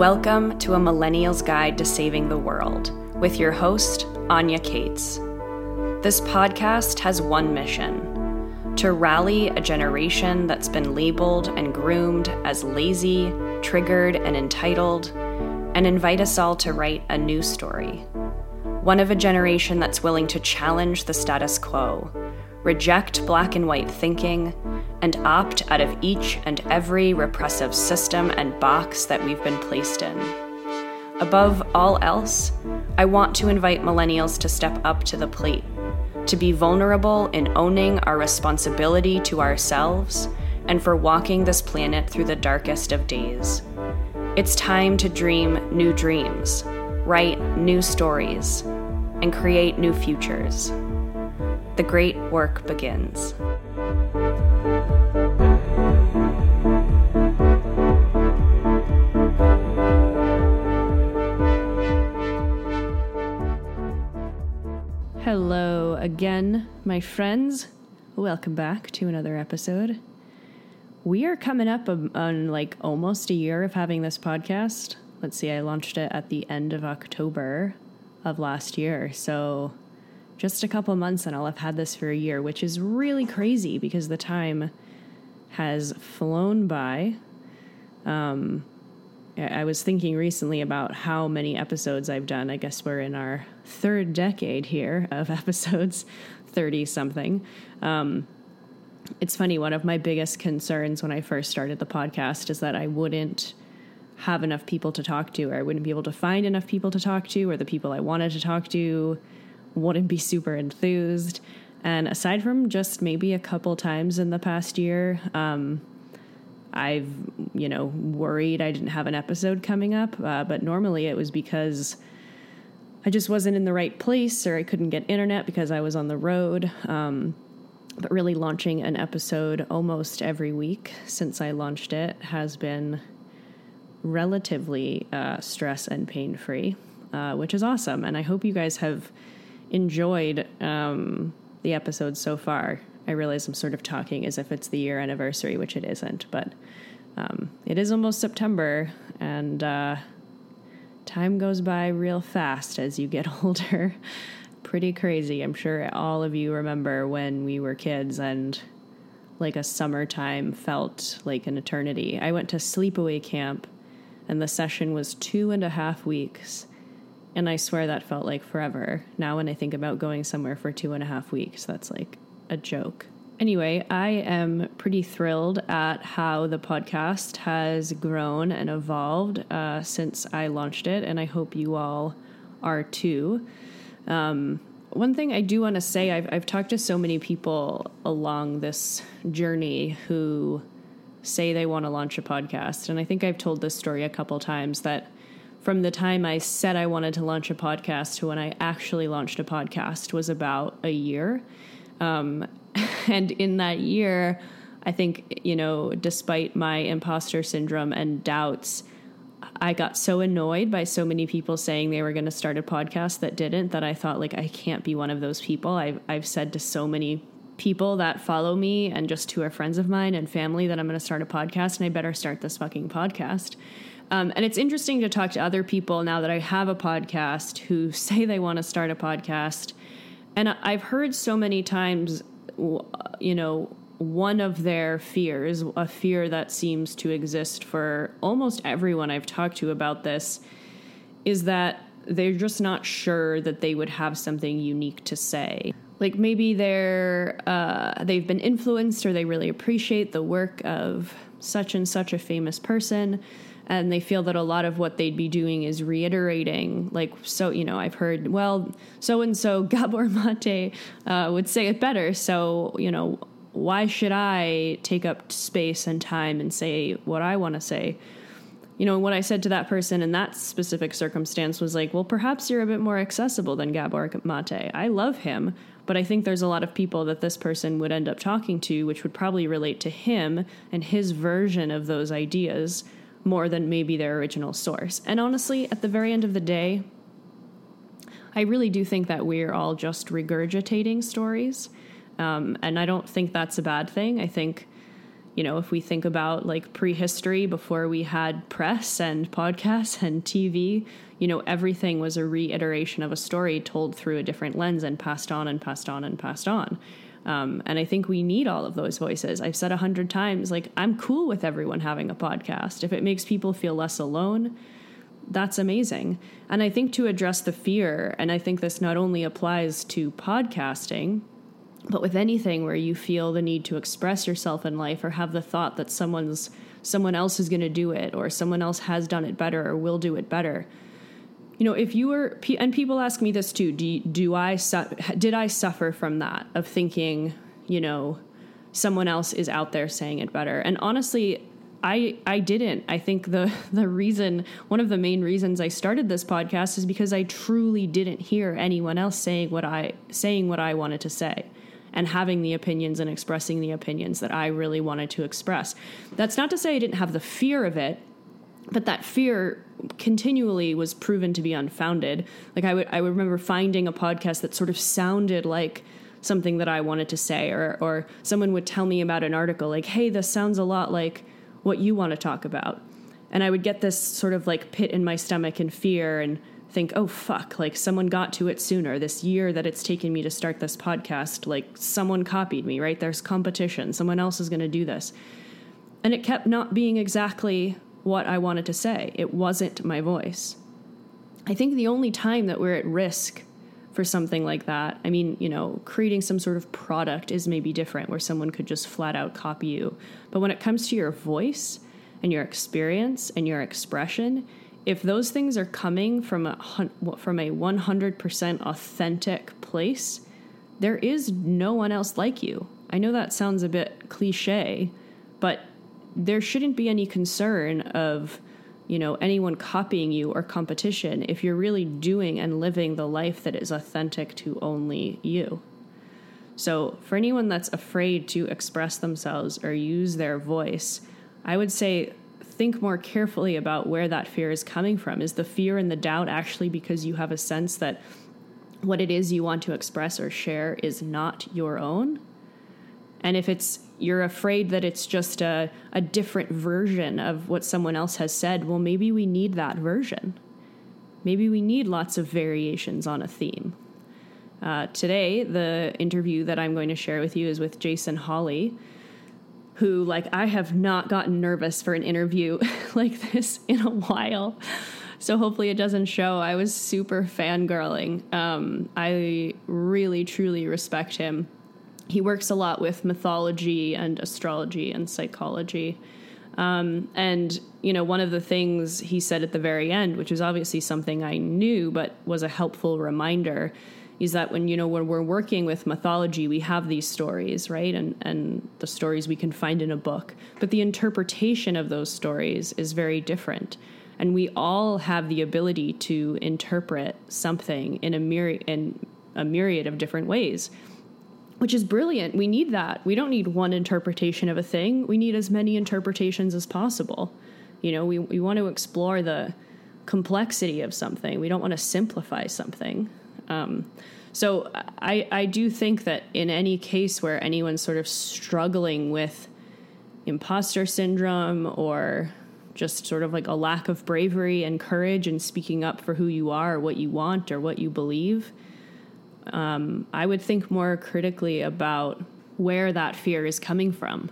Welcome to a Millennial's Guide to Saving the World with your host, Anya Kaats. This podcast has one mission to rally a generation that's been labeled and groomed as lazy, triggered, and entitled, and invite us all to write a new story. One of a generation that's willing to challenge the status quo, reject black and white thinking, and opt out of each and every repressive system and box that we've been placed in. Above all else, I want to invite millennials to step up to the plate, to be vulnerable in owning our responsibility to ourselves and for walking this planet through the darkest of days. It's time to dream new dreams, write new stories, and create new futures. The great work begins. Again, my friends. Welcome back to another episode. We are coming up on like almost a year of having this podcast. Let's see, I launched it at the end of October of last year. So just a couple months and I'll have had this for a year, which is really crazy because the time has flown by. Um, I was thinking recently about how many episodes I've done. I guess we're in our third decade here of episodes, 30 something. Um, it's funny, one of my biggest concerns when I first started the podcast is that I wouldn't have enough people to talk to, or I wouldn't be able to find enough people to talk to, or the people I wanted to talk to wouldn't be super enthused. And aside from just maybe a couple times in the past year, um, I've, you know, worried I didn't have an episode coming up. Uh, but normally it was because I just wasn't in the right place or I couldn't get internet because I was on the road. Um, but really, launching an episode almost every week since I launched it has been relatively uh, stress and pain free, uh, which is awesome. And I hope you guys have enjoyed um, the episodes so far. I realize I'm sort of talking as if it's the year anniversary, which it isn't, but um, it is almost September, and uh, time goes by real fast as you get older. Pretty crazy. I'm sure all of you remember when we were kids and like a summertime felt like an eternity. I went to sleepaway camp, and the session was two and a half weeks. And I swear that felt like forever. Now, when I think about going somewhere for two and a half weeks, that's like a joke. Anyway, I am pretty thrilled at how the podcast has grown and evolved uh, since I launched it, and I hope you all are too. Um, one thing I do want to say I've, I've talked to so many people along this journey who say they want to launch a podcast, and I think I've told this story a couple times that from the time I said I wanted to launch a podcast to when I actually launched a podcast was about a year. Um, and in that year, I think, you know, despite my imposter syndrome and doubts, I got so annoyed by so many people saying they were going to start a podcast that didn't that I thought, like, I can't be one of those people. I've, I've said to so many people that follow me and just who are friends of mine and family that I'm going to start a podcast and I better start this fucking podcast. Um, and it's interesting to talk to other people now that I have a podcast who say they want to start a podcast. And I've heard so many times you know, one of their fears, a fear that seems to exist for almost everyone I've talked to about this, is that they're just not sure that they would have something unique to say. Like maybe they're uh, they've been influenced or they really appreciate the work of such and such a famous person, and they feel that a lot of what they'd be doing is reiterating like so you know i've heard well so and so Gabor Maté uh, would say it better. So you know why should i take up space and time and say what i want to say? You know what i said to that person in that specific circumstance was like well perhaps you're a bit more accessible than Gabor Maté. I love him but I think there's a lot of people that this person would end up talking to, which would probably relate to him and his version of those ideas more than maybe their original source. And honestly, at the very end of the day, I really do think that we're all just regurgitating stories. Um, and I don't think that's a bad thing. I think, you know, if we think about like prehistory before we had press and podcasts and TV, you know, everything was a reiteration of a story told through a different lens and passed on and passed on and passed on. Um, and I think we need all of those voices. I've said a hundred times, like, I'm cool with everyone having a podcast. If it makes people feel less alone, that's amazing. And I think to address the fear, and I think this not only applies to podcasting, but with anything where you feel the need to express yourself in life or have the thought that someone's someone else is going to do it or someone else has done it better or will do it better you know if you were and people ask me this too do, do i did i suffer from that of thinking you know someone else is out there saying it better and honestly I I didn't. I think the the reason one of the main reasons I started this podcast is because I truly didn't hear anyone else saying what I saying what I wanted to say and having the opinions and expressing the opinions that I really wanted to express. That's not to say I didn't have the fear of it, but that fear continually was proven to be unfounded. Like I would I would remember finding a podcast that sort of sounded like something that I wanted to say or or someone would tell me about an article like, "Hey, this sounds a lot like what you want to talk about." And I would get this sort of like pit in my stomach and fear and think, oh, fuck, like someone got to it sooner. This year that it's taken me to start this podcast, like someone copied me, right? There's competition. Someone else is going to do this. And it kept not being exactly what I wanted to say. It wasn't my voice. I think the only time that we're at risk for something like that, I mean, you know, creating some sort of product is maybe different where someone could just flat out copy you. But when it comes to your voice and your experience and your expression, if those things are coming from a from a 100% authentic place, there is no one else like you. I know that sounds a bit cliche, but there shouldn't be any concern of you know anyone copying you or competition if you're really doing and living the life that is authentic to only you. So, for anyone that's afraid to express themselves or use their voice, I would say think more carefully about where that fear is coming from. Is the fear and the doubt actually because you have a sense that what it is you want to express or share is not your own? And if it's you're afraid that it's just a, a different version of what someone else has said, well, maybe we need that version. Maybe we need lots of variations on a theme. Uh, today, the interview that I'm going to share with you is with Jason Holley who like I have not gotten nervous for an interview like this in a while. So hopefully it doesn't show. I was super fangirling. Um, I really truly respect him. He works a lot with mythology and astrology and psychology. Um, and you know, one of the things he said at the very end, which was obviously something I knew, but was a helpful reminder, is that when you know when we're working with mythology we have these stories right? And and the stories we can find in a book. But the interpretation of those stories is very different. And we all have the ability to interpret something in a myriad in a myriad of different ways which is brilliant. We need that. We don't need one interpretation of a thing. We need as many interpretations as possible. You know we, we want to explore the complexity of something. We don't want to simplify something. Um, so I, I do think that in any case where anyone's sort of struggling with imposter syndrome or just sort of like a lack of bravery and courage and speaking up for who you are or what you want or what you believe, um, I would think more critically about where that fear is coming from.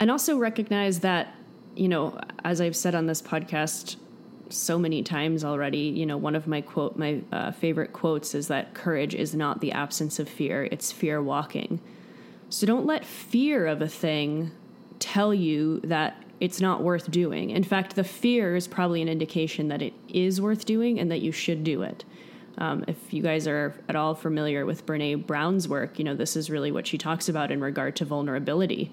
And also recognize that, you know, as I've said on this podcast so many times already. You know, one of my quote, my uh, favorite quotes is that courage is not the absence of fear; it's fear walking. So don't let fear of a thing tell you that it's not worth doing. In fact, the fear is probably an indication that it is worth doing and that you should do it. Um, if you guys are at all familiar with Brene Brown's work, you know this is really what she talks about in regard to vulnerability.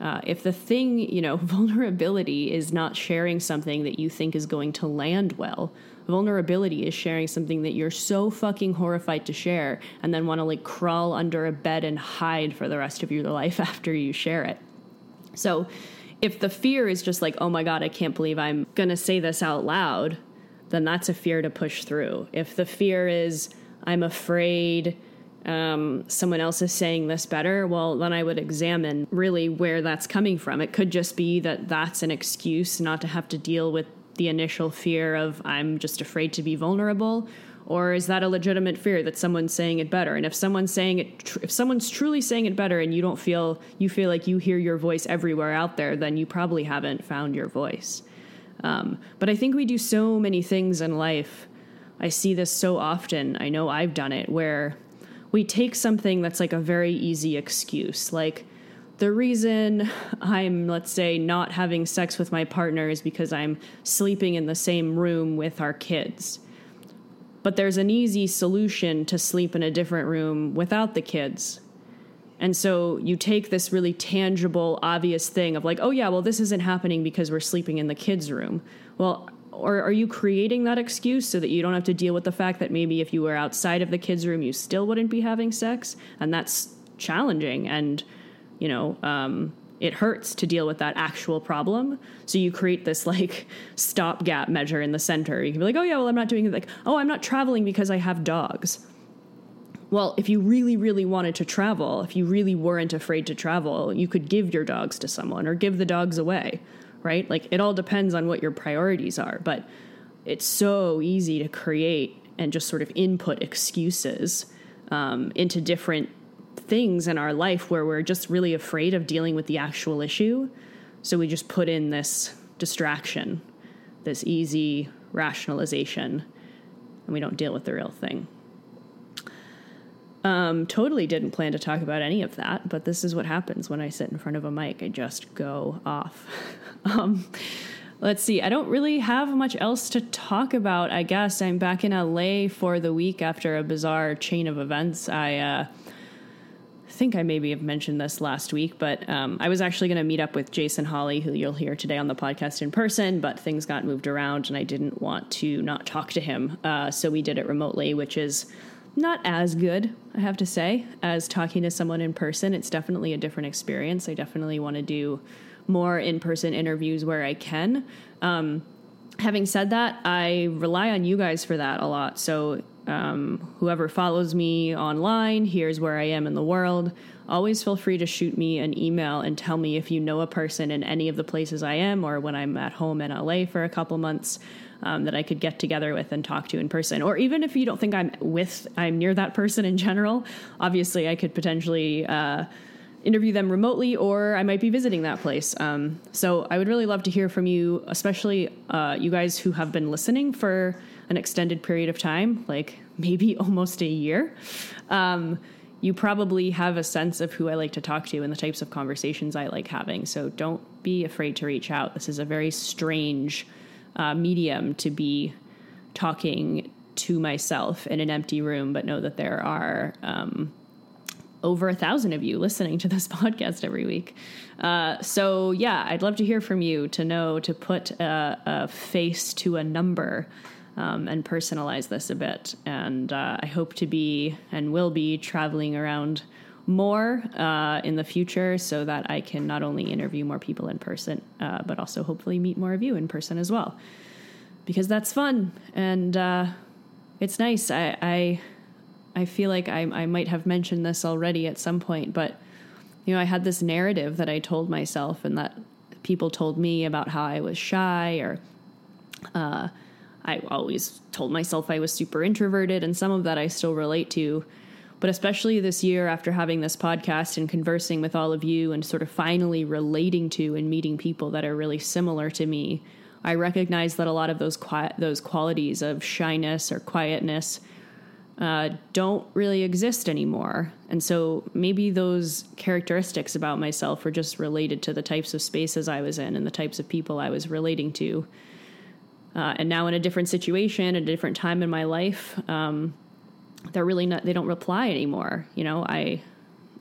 Uh, if the thing, you know, vulnerability is not sharing something that you think is going to land well, vulnerability is sharing something that you're so fucking horrified to share and then want to like crawl under a bed and hide for the rest of your life after you share it. So, if the fear is just like, oh my God, I can't believe I'm going to say this out loud, then that's a fear to push through. If the fear is, I'm afraid um, someone else is saying this better, well, then I would examine really where that's coming from. It could just be that that's an excuse not to have to deal with the initial fear of I'm just afraid to be vulnerable. Or is that a legitimate fear that someone's saying it better? And if someone's saying it, tr- if someone's truly saying it better, and you don't feel you feel like you hear your voice everywhere out there, then you probably haven't found your voice. Um, but I think we do so many things in life. I see this so often. I know I've done it where we take something that's like a very easy excuse, like the reason I'm, let's say, not having sex with my partner is because I'm sleeping in the same room with our kids. But there's an easy solution to sleep in a different room without the kids. And so you take this really tangible, obvious thing of like, oh, yeah, well, this isn't happening because we're sleeping in the kids' room. Well, or are you creating that excuse so that you don't have to deal with the fact that maybe if you were outside of the kids' room, you still wouldn't be having sex? And that's challenging. And you know, um, it hurts to deal with that actual problem. So you create this like stopgap measure in the center. You can be like, oh yeah, well I'm not doing it. Like, oh I'm not traveling because I have dogs. Well, if you really, really wanted to travel, if you really weren't afraid to travel, you could give your dogs to someone or give the dogs away, right? Like it all depends on what your priorities are. But it's so easy to create and just sort of input excuses um, into different things in our life where we're just really afraid of dealing with the actual issue. So we just put in this distraction, this easy rationalization, and we don't deal with the real thing. Um, totally didn't plan to talk about any of that, but this is what happens when I sit in front of a mic. I just go off. um, let's see. I don't really have much else to talk about. I guess I'm back in LA for the week after a bizarre chain of events. I uh, think I maybe have mentioned this last week, but um, I was actually going to meet up with Jason Holley, who you'll hear today on the podcast in person, but things got moved around and I didn't want to not talk to him. Uh, so we did it remotely, which is not as good, I have to say, as talking to someone in person. It's definitely a different experience. I definitely want to do more in person interviews where I can. Um, having said that, I rely on you guys for that a lot. So um, whoever follows me online, here's where I am in the world. Always feel free to shoot me an email and tell me if you know a person in any of the places I am or when I'm at home in LA for a couple months um, that I could get together with and talk to in person. Or even if you don't think I'm with, I'm near that person in general, obviously I could potentially. Uh, interview them remotely, or I might be visiting that place. Um, so I would really love to hear from you, especially uh, you guys who have been listening for an extended period of time, like maybe almost a year, um, you probably have a sense of who I like to talk to and the types of conversations I like having. So don't be afraid to reach out. This is a very strange uh, medium to be talking to myself in an empty room, but know that there are. Um, over a thousand of you listening to this podcast every week. Uh, so, yeah, I'd love to hear from you to know to put a, a face to a number um, and personalize this a bit. And uh, I hope to be and will be traveling around more uh, in the future so that I can not only interview more people in person, uh, but also hopefully meet more of you in person as well. Because that's fun and uh, it's nice. I, I, I feel like I, I might have mentioned this already at some point, but you know, I had this narrative that I told myself and that people told me about how I was shy or uh, I always told myself I was super introverted, and some of that I still relate to. But especially this year, after having this podcast and conversing with all of you and sort of finally relating to and meeting people that are really similar to me, I recognize that a lot of those quiet, those qualities of shyness or quietness uh, don't really exist anymore. And so maybe those characteristics about myself were just related to the types of spaces I was in and the types of people I was relating to uh, and now in a different situation, at a different time in my life, um, they're really not. They don't reply anymore. You know, I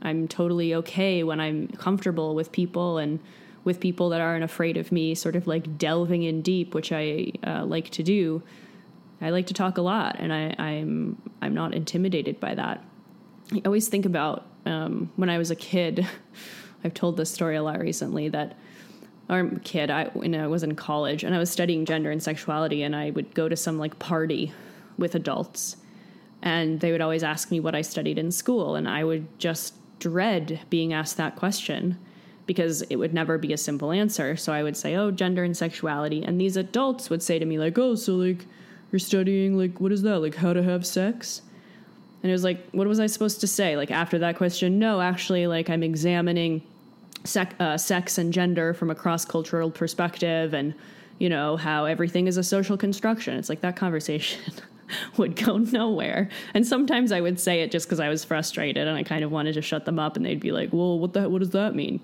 I'm totally okay when I'm comfortable with people and with people that aren't afraid of me, sort of like delving in deep, which I uh, like to do. I like to talk a lot, and I, I'm I'm not intimidated by that. I always think about um, when I was a kid. I've told this story a lot recently that or kid, I when I was in college and I was studying gender and sexuality, and I would go to some like party with adults, And they would always ask me what I studied in school, and I would just dread being asked that question because it would never be a simple answer. So I would say, "Oh, gender and sexuality," and these adults would say to me like, "Oh, so like you're studying like what is that? Like how to have sex?" And it was like, what was I supposed to say? Like after that question, no, actually, like I'm examining sec- uh, sex and gender from a cross cultural perspective, and you know how everything is a social construction. It's like that conversation. would go nowhere. And sometimes I would say it just because I was frustrated and I kind of wanted to shut them up, and they'd be like, "Well, what the what does that mean?"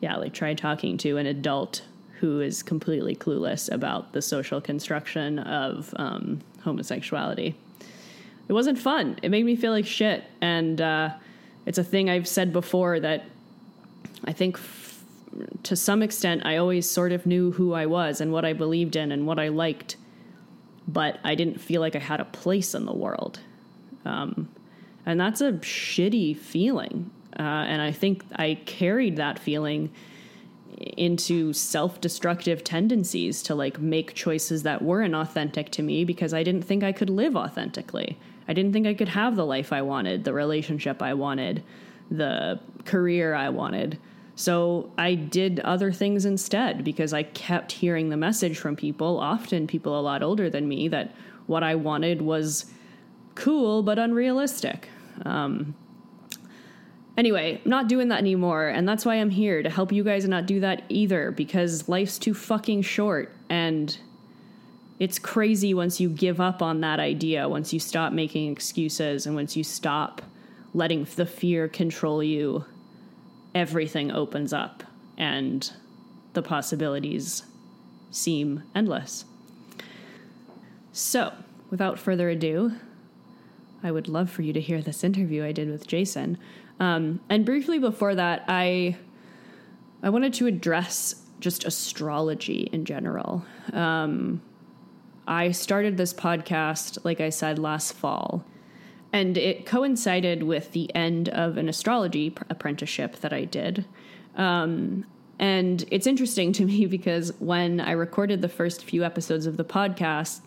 Yeah, like try talking to an adult who is completely clueless about the social construction of um, homosexuality. It wasn't fun. It made me feel like shit, and uh, it's a thing I've said before that I think. To some extent, I always sort of knew who I was and what I believed in and what I liked but I didn't feel like I had a place in the world. Um, and that's a shitty feeling. Uh, and I think I carried that feeling into self destructive tendencies to like make choices that weren't authentic to me because I didn't think I could live authentically. I didn't think I could have the life I wanted, the relationship I wanted, the career I wanted. So I did other things instead because I kept hearing the message from people, often people a lot older than me, that what I wanted was cool but unrealistic. Um, anyway, not doing that anymore, and that's why I'm here to help you guys not do that either because life's too fucking short and it's crazy once you give up on that idea, once you stop making excuses, and once you stop letting the fear control you everything opens up and the possibilities seem endless. So, without further ado, I would love for you to hear this interview I did with Jason. Um, and briefly before that, I I wanted to address just astrology in general. Um, I started this podcast, like I said, last fall and it coincided with the end of an astrology pr- apprenticeship that I did. Um, and it's interesting to me because when I recorded the first few episodes of the podcast,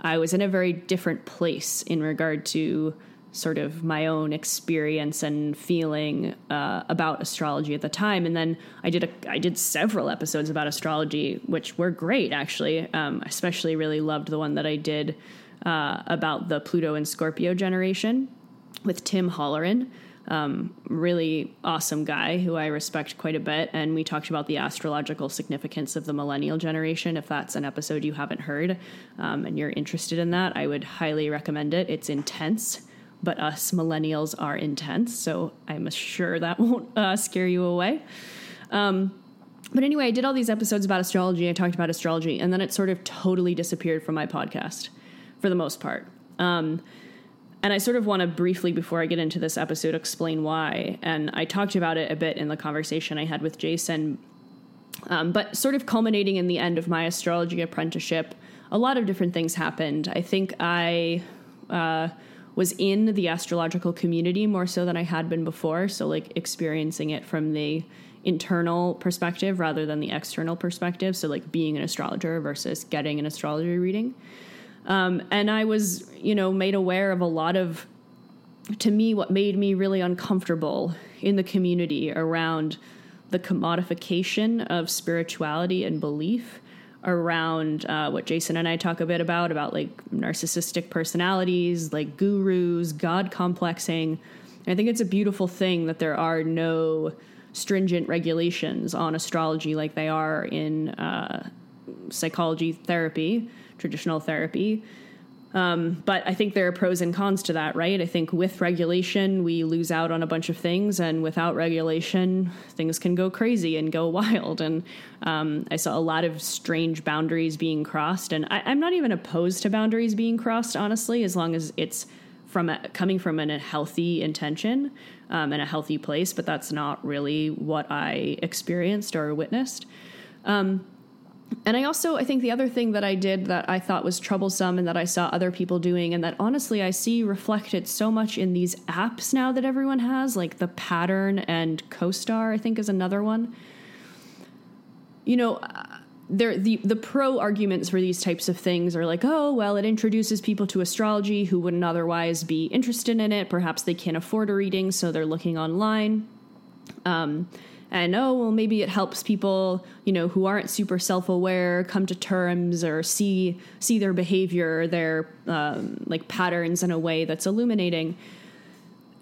I was in a very different place in regard to sort of my own experience and feeling uh, about astrology at the time. And then I did a, I did several episodes about astrology, which were great actually. Um, I especially really loved the one that I did uh, about the Pluto and Scorpio generation with Tim Holleran. Um, really awesome guy who I respect quite a bit. And we talked about the astrological significance of the millennial generation. If that's an episode you haven't heard um, and you're interested in that, I would highly recommend it. It's intense, but us millennials are intense. So I'm sure that won't uh, scare you away. Um, but anyway, I did all these episodes about astrology. I talked about astrology, and then it sort of totally disappeared from my podcast for the most part. Um, and I sort of want to briefly, before I get into this episode, explain why. And I talked about it a bit in the conversation I had with Jason. Um, but sort of culminating in the end of my astrology apprenticeship, a lot of different things happened. I think I uh, was in the astrological community more so than I had been before. So, like, experiencing it from the internal perspective rather than the external perspective. So, like, being an astrologer versus getting an astrology reading. Um, and I was, you know, made aware of a lot of, to me, what made me really uncomfortable in the community around the commodification of spirituality and belief around uh, what Jason and I talk a bit about, about like narcissistic personalities, like gurus, God complexing. I think it's a beautiful thing that there are no stringent regulations on astrology like they are in uh, psychology therapy traditional therapy. Um, but I think there are pros and cons to that, right? I think with regulation, we lose out on a bunch of things, and without regulation, things can go crazy and go wild. And um, I saw a lot of strange boundaries being crossed. And I, am not even opposed to boundaries being crossed, honestly, as long as it's from a, coming from an, a healthy intention um, and a healthy place. But that's not really what I experienced or witnessed. Um, and I also, I think the other thing that I did that I thought was troublesome and that I saw other people doing, and that honestly I see reflected so much in these apps now that everyone has, like the Pattern and CoStar, I think is another one. You know, there the the pro arguments for these types of things are like oh well it introduces people to astrology who wouldn't otherwise be interested in it perhaps they can't afford a reading so they're looking online um, and oh well maybe it helps people you know who aren't super self-aware come to terms or see see their behavior their um, like patterns in a way that's illuminating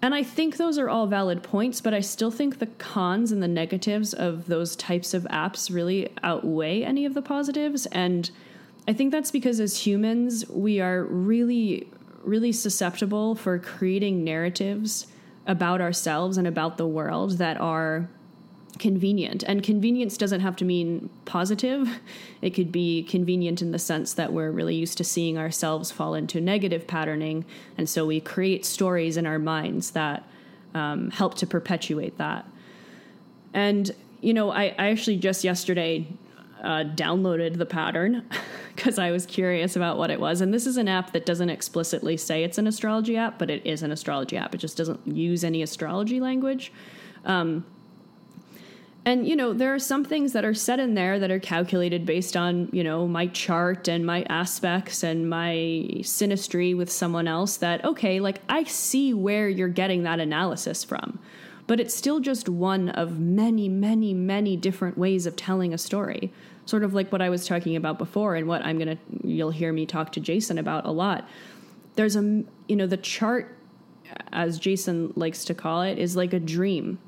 and I think those are all valid points, but I still think the cons and the negatives of those types of apps really outweigh any of the positives. And I think that's because as humans, we are really, really susceptible for creating narratives about ourselves and about the world that are convenient. And convenience doesn't have to mean positive. It could be convenient in the sense that we're really used to seeing ourselves fall into negative patterning. And so we create stories in our minds that um, help to perpetuate that. And, you know, I, I actually just yesterday uh, downloaded the pattern because I was curious about what it was. And this is an app that doesn't explicitly say it's an astrology app, but it is an astrology app. It just doesn't use any astrology language. Um, and, you know, there are some things that are set in there that are calculated based on, you know, my chart and my aspects and my synastry with someone else that, okay, like I see where you're getting that analysis from. But it's still just one of many, many, many different ways of telling a story. Sort of like what I was talking about before and what I'm going to, you'll hear me talk to Jason about a lot. There's a, you know, the chart, as Jason likes to call it, is like a dream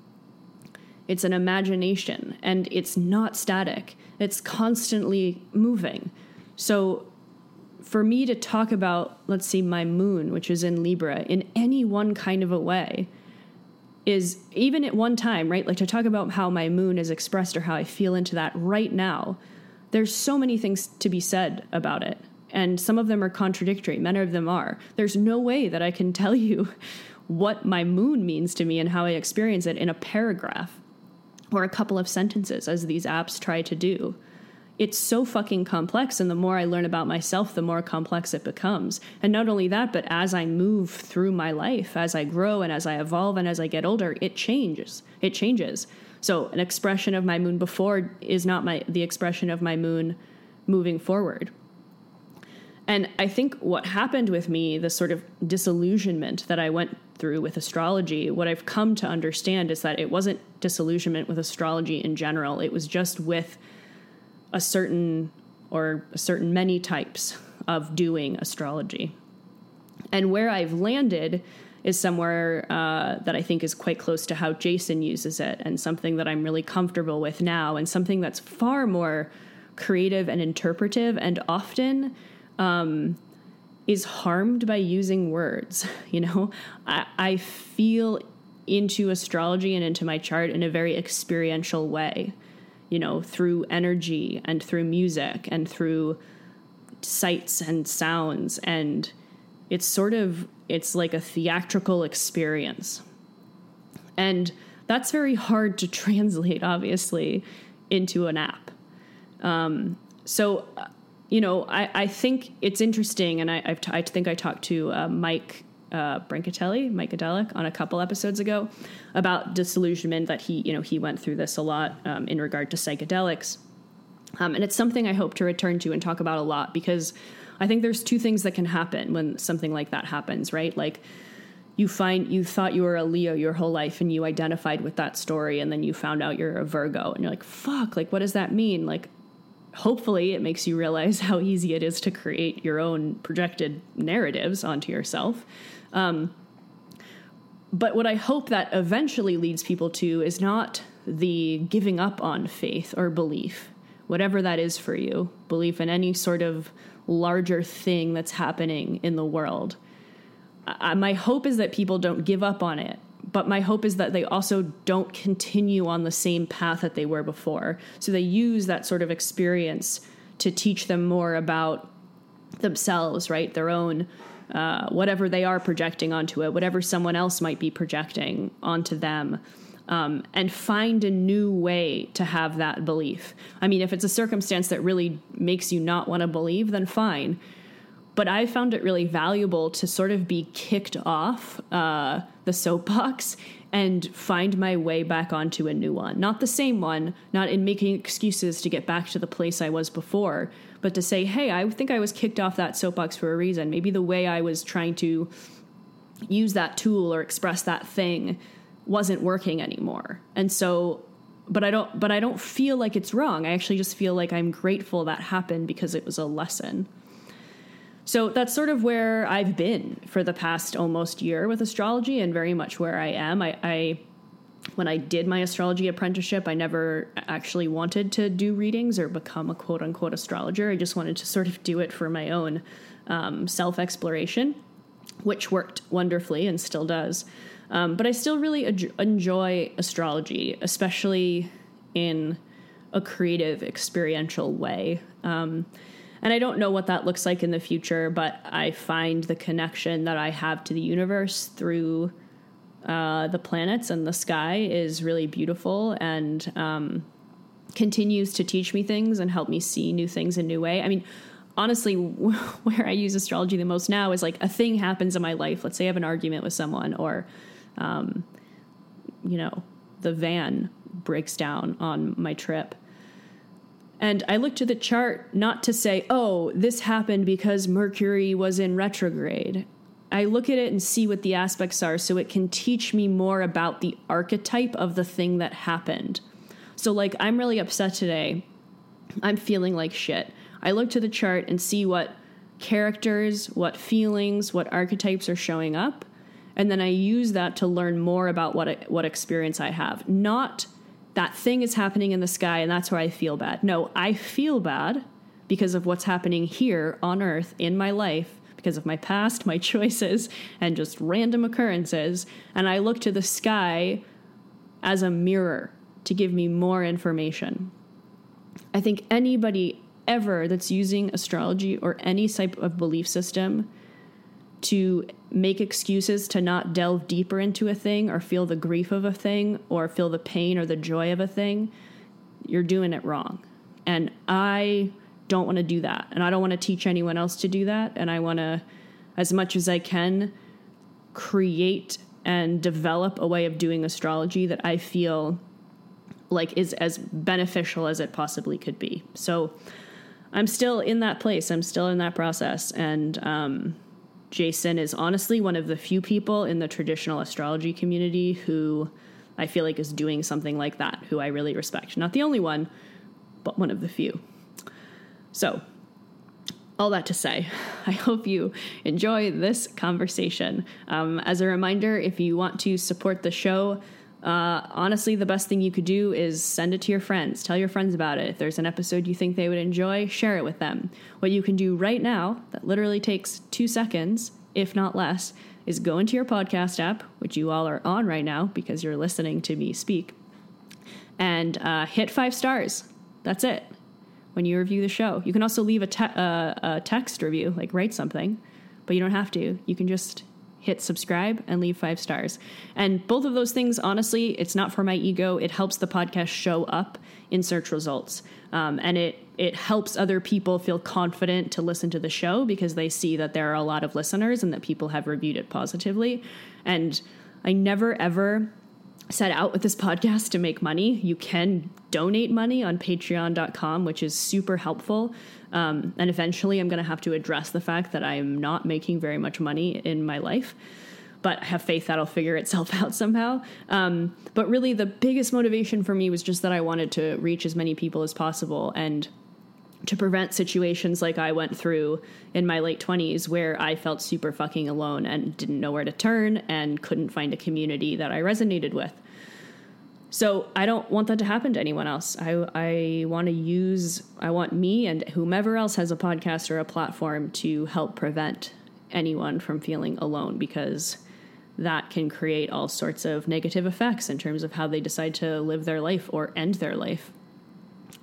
it's an imagination and it's not static, it's constantly moving. So, for me to talk about, let's see, my moon, which is in Libra, in any one kind of a way, is even at one time, right? Like to talk about how my moon is expressed or how I feel into that right now, there's so many things to be said about it. And some of them are contradictory, many of them are. There's no way that I can tell you what my moon means to me and how I experience it in a paragraph or a couple of sentences, as these apps try to do. It's so fucking complex, and the more I learn about myself, the more complex it becomes. And not only that, but as I move through my life, as I grow and as I evolve and as I get older, it changes. It changes. So an expression of my moon before is not my the expression of my moon moving forward. And I think what happened with me, the sort of disillusionment that I went through with astrology, what I've come to understand is that it wasn't disillusionment with astrology in general. It was just with a certain or a certain many types of doing astrology. And where I've landed is somewhere uh, that I think is quite close to how Jason uses it, and something that I'm really comfortable with now, and something that's far more creative and interpretive, and often um, is harmed by using words. You know, I, I feel into astrology and into my chart in a very experiential way, you know, through energy and through music and through sights and sounds. And it's sort of, it's like a theatrical experience. And that's very hard to translate, obviously, into an app. Um, so you know, I, I think it's interesting, and I, I've t- I think I talked to uh, Mike uh, Brancatelli, Mike Adelic, on a couple episodes ago about disillusionment. That he, you know, he went through this a lot um, in regard to psychedelics, um, and it's something I hope to return to and talk about a lot because I think there's two things that can happen when something like that happens, right? Like you find you thought you were a Leo your whole life and you identified with that story, and then you found out you're a Virgo, and you're like, fuck, like what does that mean? Like hopefully it makes you realize how easy it is to create your own projected narratives onto yourself. Um, but what I hope that eventually leads people to is not the giving up on faith or belief, whatever that is for you, belief in any sort of larger thing that's happening in the world. I, my hope is that people don't give up on it but my hope is that they also don't continue on the same path that they were before. So they use that sort of experience to teach them more about themselves, right? Their own, uh, whatever they are projecting onto it, whatever someone else might be projecting onto them. Um, and find a new way to have that belief. I mean, if it's a circumstance that really makes you not want to believe, then fine. But I found it really valuable to sort of be kicked off uh, the soapbox and find my way back onto a new one. Not the same one, not in making excuses to get back to the place I was before, but to say, hey, I think I was kicked off that soapbox for a reason. Maybe the way I was trying to use that tool or express that thing wasn't working anymore. And so but I don't but I don't feel like it's wrong. I actually just feel like I'm grateful that happened because it was a lesson. So that's sort of where I've been for the past almost year with astrology and very much where I am. I, I when I did my astrology apprenticeship, I never actually wanted to do readings or become a quote unquote astrologer. I just wanted to sort of do it for my own um, self exploration, which worked wonderfully and still does. Um, but I still really ad- enjoy astrology, especially in a creative, experiential way. Um, and I don't know what that looks like in the future, but I find the connection that I have to the universe through uh, the planets and the sky is really beautiful and um, continues to teach me things and help me see new things in a new way. I mean, honestly, where I use astrology the most now is like a thing happens in my life. Let's say I have an argument with someone or um, you know, the van breaks down on my trip. And I look to the chart not to say, oh, this happened because Mercury was in retrograde. I look at it and see what the aspects are so it can teach me more about the archetype of the thing that happened. So, like, I'm really upset today. I'm feeling like shit. I look to the chart and see what characters, what feelings, what archetypes are showing up and then I use that to learn more about what what experience I have. Not that thing is happening in the sky and that's where I feel bad. No, I feel bad because of what's happening here on earth in my life because of my past, my choices, and just random occurrences. And I look to the sky as a mirror to give me more information. I think anybody ever that's using astrology or any type of belief system to make excuses to not delve deeper into a thing or feel the grief of a thing or feel the pain or the joy of a thing, you're doing it wrong. And I don't want to do that. And I don't want to teach anyone else to do that. And I want to, as much as I can, create and develop a way of doing astrology that I feel like is as beneficial as it possibly could be. So I'm still in that place. I'm still in that process. And, um, Jason is honestly one of the few people in the traditional astrology community who I feel like is doing something like that, who I really respect. Not the only one, but one of the few. So, all that to say, I hope you enjoy this conversation. Um, as a reminder, if you want to support the show, uh, honestly, the best thing you could do is send it to your friends. Tell your friends about it. If there's an episode you think they would enjoy, share it with them. What you can do right now, that literally takes two seconds, if not less, is go into your podcast app, which you all are on right now because you're listening to me speak, and uh, hit five stars. That's it. When you review the show, you can also leave a, te- uh, a text review, like write something, but you don't have to. You can just hit subscribe and leave five stars. And both of those things, honestly, it's not for my ego. It helps the podcast show up in search results. Um, and it it helps other people feel confident to listen to the show because they see that there are a lot of listeners and that people have reviewed it positively. And I never ever set out with this podcast to make money. You can donate money on patreon.com, which is super helpful. Um, and eventually, I'm going to have to address the fact that I'm not making very much money in my life. But I have faith that'll figure itself out somehow. Um, but really, the biggest motivation for me was just that I wanted to reach as many people as possible and to prevent situations like I went through in my late 20s where I felt super fucking alone and didn't know where to turn and couldn't find a community that I resonated with. So I don't want that to happen to anyone else. I I want to use I want me and whomever else has a podcast or a platform to help prevent anyone from feeling alone because that can create all sorts of negative effects in terms of how they decide to live their life or end their life.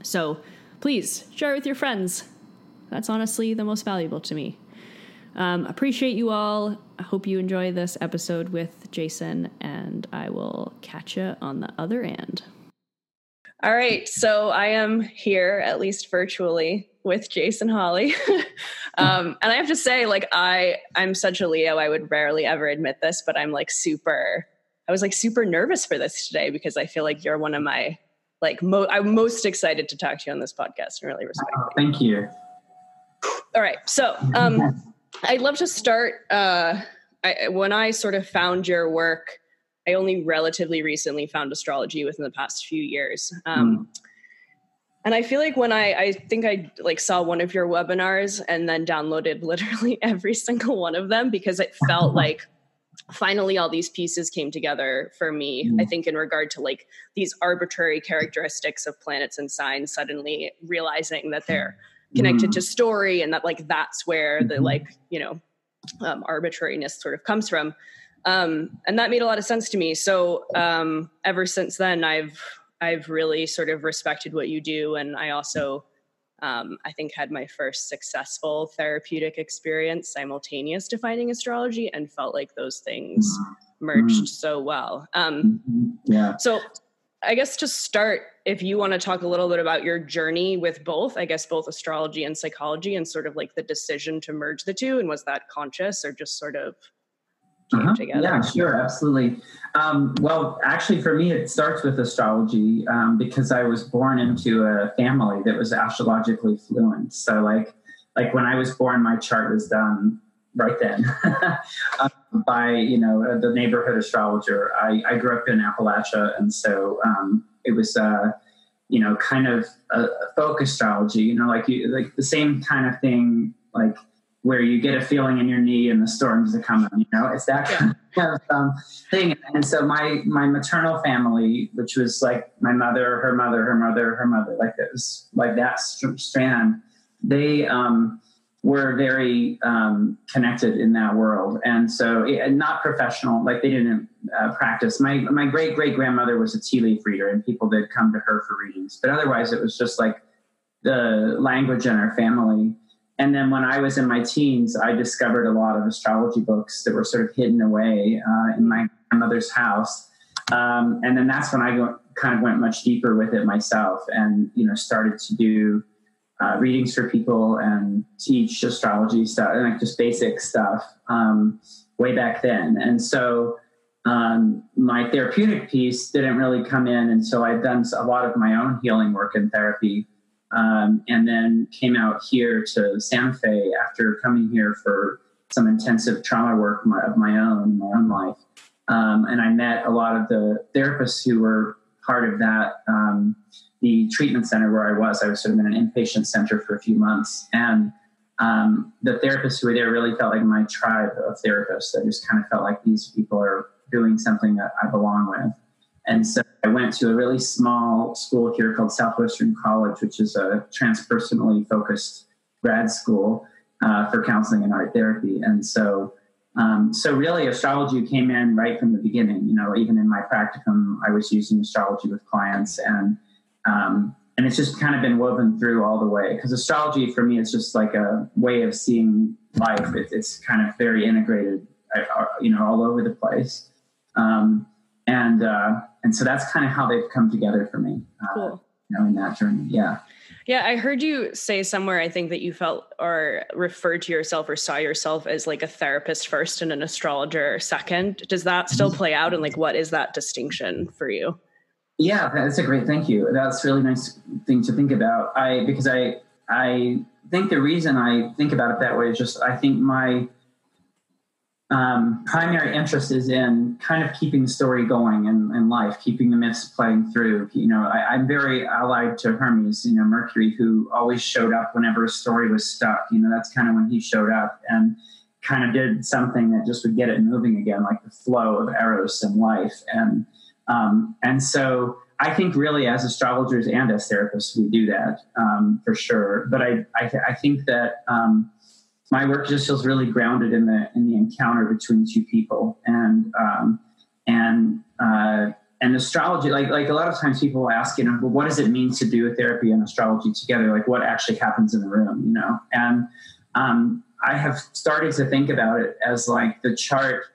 So please share it with your friends. That's honestly the most valuable to me. Um, appreciate you all. I hope you enjoy this episode with Jason, and I will catch you on the other end. All right, so I am here, at least virtually, with Jason Holley. Um, and I have to say, like, I I'm such a Leo. I would rarely ever admit this, but I'm like super. I was like super nervous for this today because I feel like you're one of my like mo- I'm most excited to talk to you on this podcast and really respect. Oh, thank you. All right, so um, I'd love to start. Uh, I, when I sort of found your work, I only relatively recently found astrology within the past few years. Um, mm. And I feel like when I, I think I like saw one of your webinars and then downloaded literally every single one of them because it felt like finally all these pieces came together for me. Mm. I think in regard to like these arbitrary characteristics of planets and signs, suddenly realizing that they're connected mm. to story and that like that's where the mm-hmm. like, you know, um, arbitrariness sort of comes from. Um, and that made a lot of sense to me. So um, ever since then, I've I've really sort of respected what you do, and I also um, I think had my first successful therapeutic experience simultaneous to finding astrology, and felt like those things mm-hmm. merged mm-hmm. so well. Um, mm-hmm. Yeah. So I guess to start, if you want to talk a little bit about your journey with both, I guess both astrology and psychology, and sort of like the decision to merge the two, and was that conscious or just sort of uh-huh. together? Yeah, sure, absolutely. Um, well, actually, for me, it starts with astrology um, because I was born into a family that was astrologically fluent. So, like, like when I was born, my chart was done right then um, by you know the neighborhood astrologer. I, I grew up in Appalachia, and so um, it was. Uh, you know, kind of a, a folk astrology, you know, like you, like the same kind of thing, like where you get a feeling in your knee and the storms are coming. You know, it's that kind of um, thing. And so my my maternal family, which was like my mother, her mother, her mother, her mother, like it was like that strand. They um, were very um, connected in that world, and so it, not professional. Like they didn't uh, practice. My my great great grandmother was a tea leaf reader, and people did come to her for readings. But otherwise, it was just like the language in our family and then when I was in my teens, I discovered a lot of astrology books that were sort of hidden away uh, in my grandmother's house. Um, and then that's when I go, kind of went much deeper with it myself, and you know started to do uh, readings for people and teach astrology stuff and like just basic stuff um, way back then. And so um, my therapeutic piece didn't really come in until I'd done a lot of my own healing work and therapy um, and then came out here to Santa Fe after coming here for some intensive trauma work of my own, my own life. Um, and I met a lot of the therapists who were part of that, um, the treatment center where I was. I was sort of in an inpatient center for a few months. And um, the therapists who were there really felt like my tribe of therapists. I just kind of felt like these people are doing something that I belong with. And so I went to a really small school here called Southwestern College, which is a transpersonally focused grad school uh, for counseling and art therapy. And so, um, so really, astrology came in right from the beginning. You know, even in my practicum, I was using astrology with clients, and um, and it's just kind of been woven through all the way. Because astrology for me is just like a way of seeing life. It, it's kind of very integrated, uh, you know, all over the place. Um, and uh, and so that's kind of how they've come together for me. Uh, cool. You know, in that journey, yeah. Yeah, I heard you say somewhere. I think that you felt or referred to yourself or saw yourself as like a therapist first and an astrologer second. Does that still mm-hmm. play out? And like, what is that distinction for you? Yeah, that's a great. Thank you. That's really nice thing to think about. I because I I think the reason I think about it that way is just I think my um, primary interest is in kind of keeping the story going in, in life, keeping the myths playing through. You know, I, am very allied to Hermes, you know, Mercury, who always showed up whenever a story was stuck. You know, that's kind of when he showed up and kind of did something that just would get it moving again, like the flow of Eros in life. And um, and so I think really as astrologers and as therapists, we do that um, for sure. But I I, I think that um, my work just feels really grounded in the in the encounter between two people. And um, and uh, and astrology like like a lot of times people ask you know well what does it mean to do a therapy and astrology together? Like what actually happens in the room you know? And um, I have started to think about it as like the chart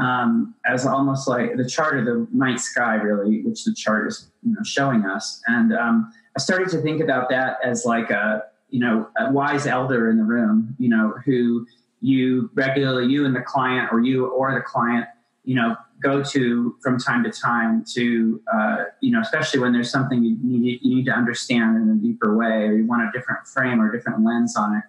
um, as almost like the chart of the night sky really which the chart is you know showing us. And um, I started to think about that as like a you know a wise elder in the room, you know, who you regularly you and the client or you or the client, you know, go to from time to time to uh, you know especially when there's something you need you need to understand in a deeper way or you want a different frame or different lens on it.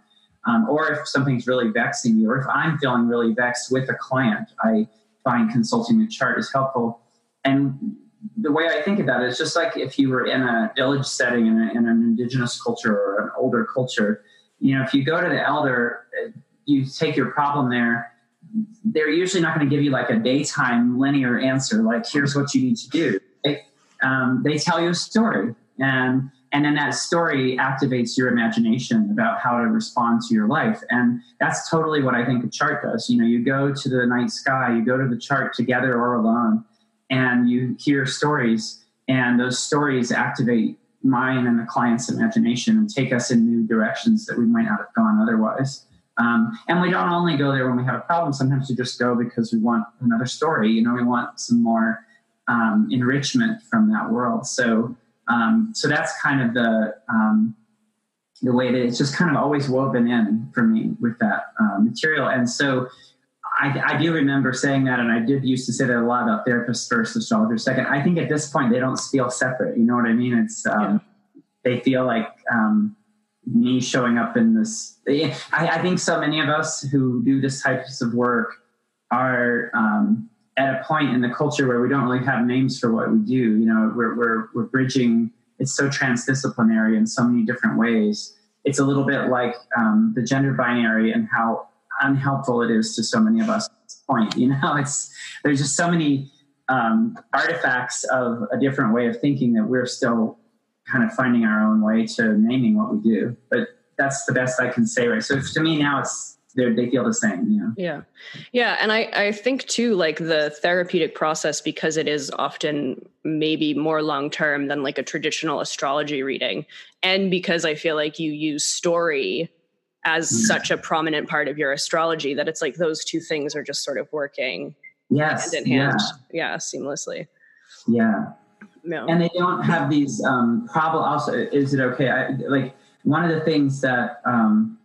Um, or if something's really vexing you or if i'm feeling really vexed with a client i find consulting the chart is helpful. And the way i think about it is just like if you were in a village setting in, a, in an indigenous culture or an older culture you know if you go to the elder you take your problem there they're usually not going to give you like a daytime linear answer like here's what you need to do they, um, they tell you a story and and then that story activates your imagination about how to respond to your life and that's totally what i think a chart does you know you go to the night sky you go to the chart together or alone and you hear stories and those stories activate mine and the client's imagination and take us in new directions that we might not have gone otherwise um, and we don't only go there when we have a problem. Sometimes we just go because we want another story. You know, we want some more um, enrichment from that world. So, um, so that's kind of the um, the way that it's just kind of always woven in for me with that uh, material. And so, I, I, do remember saying that, and I did used to say that a lot about therapists first, astrologers second. I think at this point they don't feel separate. You know what I mean? It's um, yeah. they feel like um, me showing up in this. I, I, think so many of us who do this types of work are um, at a point in the culture where we don't really have names for what we do. You know, we're, we're, we're bridging, it's so transdisciplinary in so many different ways. It's a little bit like um, the gender binary and how unhelpful it is to so many of us at this point. You know, it's, there's just so many um, artifacts of a different way of thinking that we're still kind of finding our own way to naming what we do. But that's the best I can say, right? So to me now, it's they feel the same, you know? Yeah, yeah, and I I think too, like the therapeutic process because it is often maybe more long term than like a traditional astrology reading, and because I feel like you use story as mm. such a prominent part of your astrology that it's like those two things are just sort of working yes, hand in hand, yeah, yeah seamlessly. Yeah, no. And they don't have these um, problem. Also, is it okay? I, like one of the things that um,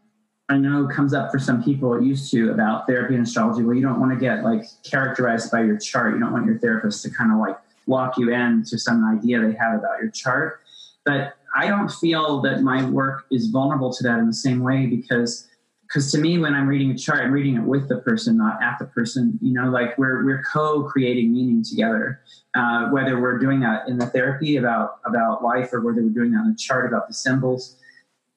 I know comes up for some people it used to about therapy and astrology. Well, you don't want to get like characterized by your chart. You don't want your therapist to kind of like walk you into some idea they have about your chart. But I don't feel that my work is vulnerable to that in the same way because because to me when i'm reading a chart i'm reading it with the person not at the person you know like we're we're co-creating meaning together uh, whether we're doing that in the therapy about about life or whether we're doing that on the chart about the symbols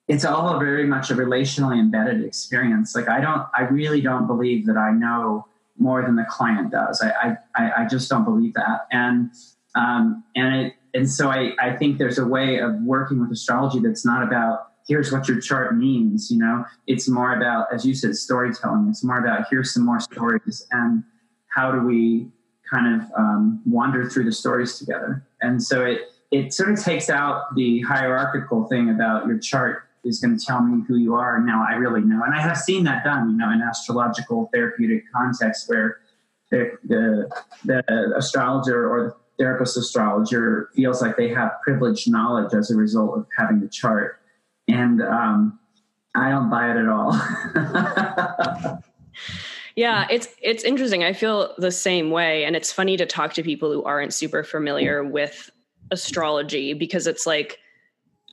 it's all very much a relationally embedded experience. Like i don't i really don't believe that i know more than the client does. I i, I just don't believe that. And um, and it and so I, I think there's a way of working with astrology that's not about here's what your chart means you know? It's more about as you said storytelling. It's more about here's some more stories and how do we kind of um, wander through the stories together? And so it it sort of takes out the hierarchical thing about your chart is going to tell me who you are and now i really know and i have seen that done you know in astrological therapeutic context where the, the, the astrologer or the therapist astrologer feels like they have privileged knowledge as a result of having the chart and um, I don't buy it at all. yeah, it's it's interesting. I feel the same way, and it's funny to talk to people who aren't super familiar with astrology because it's like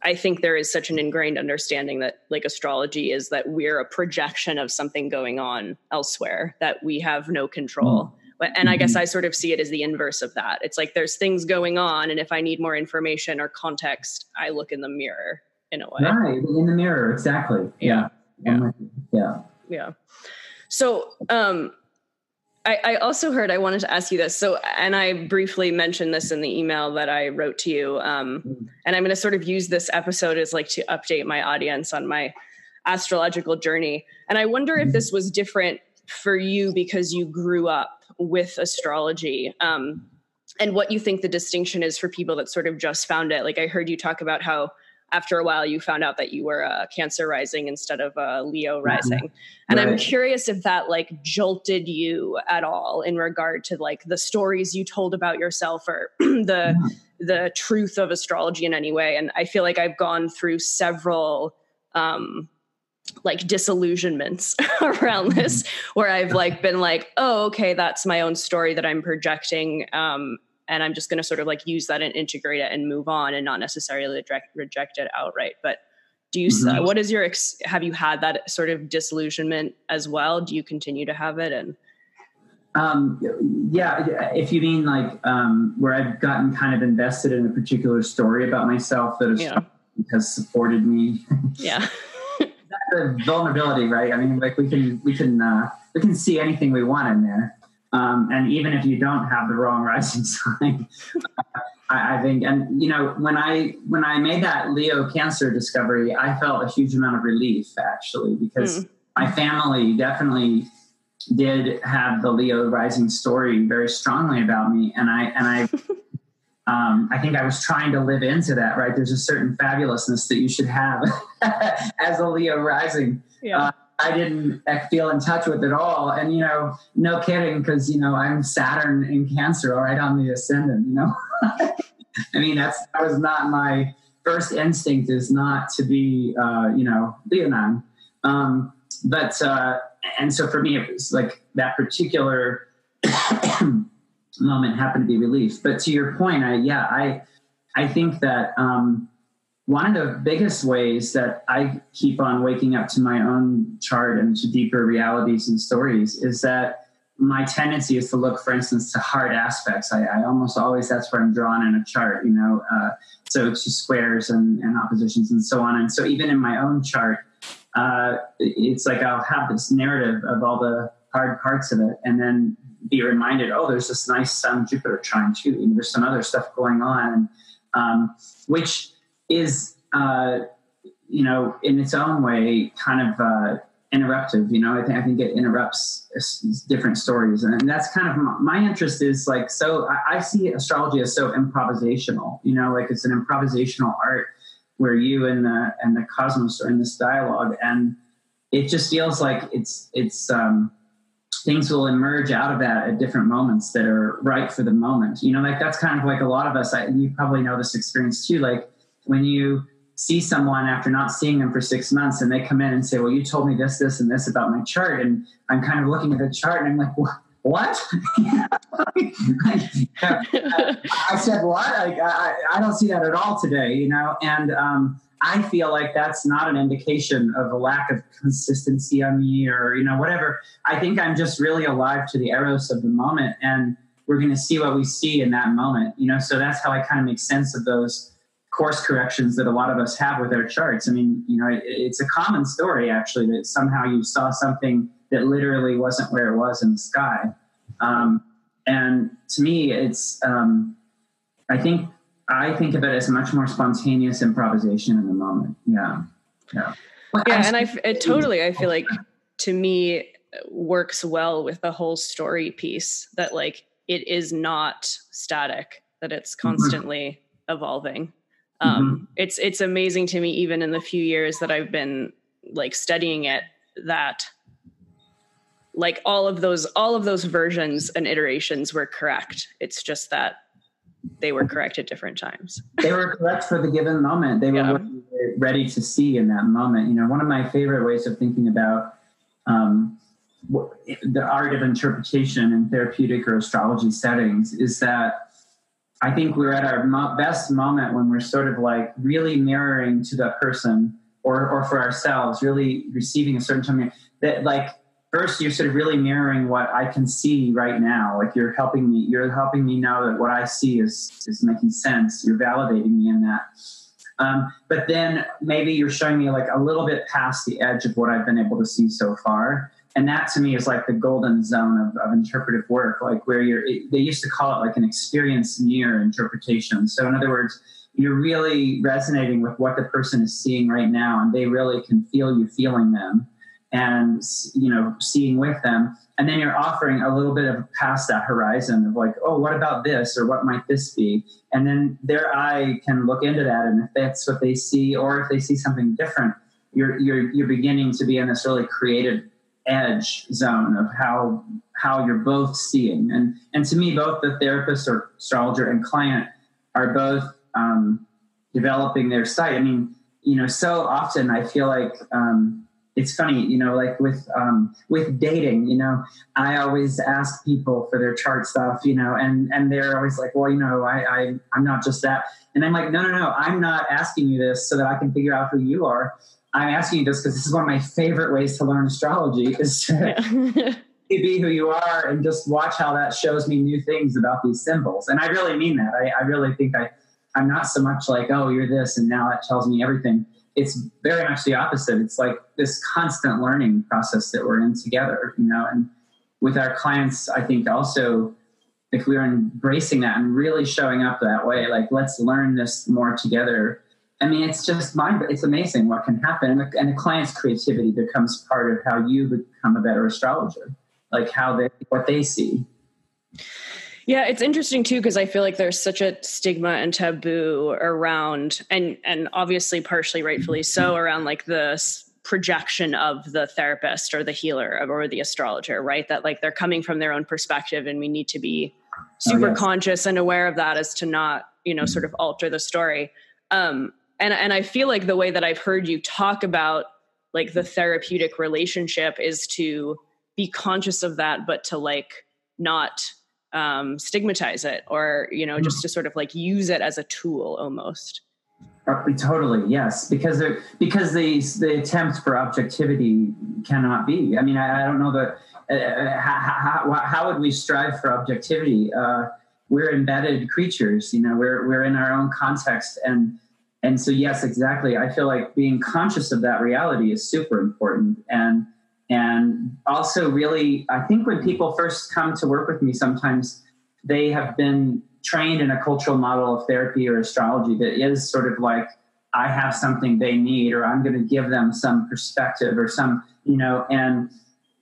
I think there is such an ingrained understanding that like astrology is that we're a projection of something going on elsewhere that we have no control. Mm. But, and I guess mm-hmm. I sort of see it as the inverse of that. It's like there's things going on, and if I need more information or context, I look in the mirror in a way. Right, in the mirror, exactly. Yeah. Yeah. Yeah. Yeah. So, um, I, I, also heard I wanted to ask you this. So, and I briefly mentioned this in the email that I wrote to you. Um, mm. and I'm going to sort of use this episode as like to update my audience on my astrological journey. And I wonder if mm. this was different for you because you grew up with astrology. Um, and what you think the distinction is for people that sort of just found it. Like I heard you talk about how after a while you found out that you were a cancer rising instead of a leo mm-hmm. rising mm-hmm. and right. i'm curious if that like jolted you at all in regard to like the stories you told about yourself or the yeah. the truth of astrology in any way and i feel like i've gone through several um, like disillusionments around this where I've like been like, oh, okay, that's my own story that I'm projecting. Um, and I'm just going to sort of like use that and integrate it and move on and not necessarily reject, reject it outright. But do you, mm-hmm. what is your, ex- have you had that sort of disillusionment as well? Do you continue to have it? And, um, yeah, if you mean like um, where I've gotten kind of invested in a particular story about myself that has, yeah. has supported me. Yeah. the vulnerability, right? I mean, like we can we can uh, we can see anything we want in there, um, and even if you don't have the wrong rising sign, I, I, think, and you know, when I when I made that Leo Cancer discovery, I felt a huge amount of relief actually because mm. my family definitely did have the Leo rising story very strongly about me, and I and I. um, I think I was trying to live into that, right? There's a certain fabulousness that you should have as a Leo rising. Yeah. Uh, I didn't feel in touch with it all. And, you know, no kidding, because, you know, I'm Saturn in Cancer, right on the ascendant, you know? I mean, that's, that was not my first instinct is not to be, uh, you know, Leonine. Um, but, uh, and so for me, it was like that particular moment happened to be relief. But to your point, I yeah, I I think that um, one of the biggest ways that I keep on waking up to my own chart and to deeper realities and stories is that my tendency is to look, for instance, to hard aspects. I, I almost always that's where I'm drawn in a chart, you know. Uh, so to squares and, and oppositions and so on. And so even in my own chart, uh, it's like I'll have this narrative of all the hard parts of it, and then be reminded, oh, there's this nice Sun Jupiter trine too. And there's some other stuff going on, um, which is, uh, you know, in its own way, kind of uh, interruptive. You know, I think I think it interrupts different stories, and that's kind of my, my interest is like so. I, I see astrology as so improvisational. You know, like it's an improvisational art where you and the and the cosmos are in this dialogue, and it just feels like it's it's. Um, things will emerge out of that at different moments that are right for the moment. You know, like that's kind of like a lot of us, I, you probably know this experience too. Like when you see someone after not seeing them for six months and they come in and say, well, you told me this, this, and this about my chart. And I'm kind of looking at the chart and I'm like, what? what? I said, what? I, I, I, don't see that at all today, you know? And, um, I feel like that's not an indication of a lack of consistency on me or, you know, whatever. I think I'm just really alive to the eros of the moment and we're going to see what we see in that moment, you know? So that's how I kind of make sense of those course corrections that a lot of us have with our charts. I mean, you know, it, it's a common story actually that somehow you saw something that literally wasn't where it was in the sky. Um, and to me, it's, um, I think I think of it as much more spontaneous improvisation in the moment. Yeah. Yeah. yeah. And I it totally, I feel like to me works well with the whole story piece that like it is not static, that it's mm-hmm. constantly mm-hmm. evolving. Um, mm-hmm. it's, it's amazing to me, even in the few years that I've been like studying it, that like all of those, all of those versions and iterations were correct. It's just that they were correct at different times. they were correct for the given moment. They were yeah. ready to see in that moment. You know, one of my favorite ways of thinking about um, the art of interpretation in therapeutic or astrology settings is that I think we're at our mo- best moment when we're sort of like really mirroring to the person or, or for ourselves, really receiving a certain time that like first you're sort of really mirroring what I can see right now. Like you're helping me, you're helping me know that what I see is is making sense. You're validating me in that. Um, but then maybe you're showing me like a little bit past the edge of what I've been able to see so far. And that to me is like the golden zone of, of interpretive work, like where you're, it, they used to call it like an experience near interpretation. So in other words, you're really resonating with what the person is seeing right now and they really can feel you feeling them and you know seeing with them and then you're offering a little bit of past that horizon of like oh what about this or what might this be and then their eye can look into that and if that's what they see or if they see something different you're you're you're beginning to be in this really creative edge zone of how how you're both seeing. And and to me both the therapist or astrologer and client are both um, developing their sight. I mean you know, so often I feel like um, it's funny, you know, like with um, with dating, you know, I always ask people for their chart stuff, you know, and and they're always like, well, you know, I, I I'm not just that, and I'm like, no, no, no, I'm not asking you this so that I can figure out who you are. I'm asking you this because this is one of my favorite ways to learn astrology is to be who you are and just watch how that shows me new things about these symbols. And I really mean that. I, I really think I I'm not so much like, oh, you're this, and now that tells me everything. It's very much the opposite. It's like this constant learning process that we're in together, you know. And with our clients, I think also if we're embracing that and really showing up that way, like let's learn this more together. I mean, it's just mind. It's amazing what can happen, and the, and the client's creativity becomes part of how you become a better astrologer, like how they what they see. Yeah, it's interesting too because I feel like there's such a stigma and taboo around, and and obviously partially rightfully so around like the projection of the therapist or the healer or the astrologer, right? That like they're coming from their own perspective, and we need to be super oh, yes. conscious and aware of that as to not you know sort of alter the story. Um, and and I feel like the way that I've heard you talk about like the therapeutic relationship is to be conscious of that, but to like not um, stigmatize it or you know just to sort of like use it as a tool almost. Uh, totally yes because there because the the attempt for objectivity cannot be. I mean i, I don't know that uh, how, how, how, would we strive for objectivity? Uh, we're embedded creatures you know we're we're in our own context and and so yes exactly. I feel like being conscious of that reality is super important. And and also, really, I think when people first come to work with me, sometimes they have been trained in a cultural model of therapy or astrology that is sort of like, I have something they need, or I'm going to give them some perspective or some, you know, and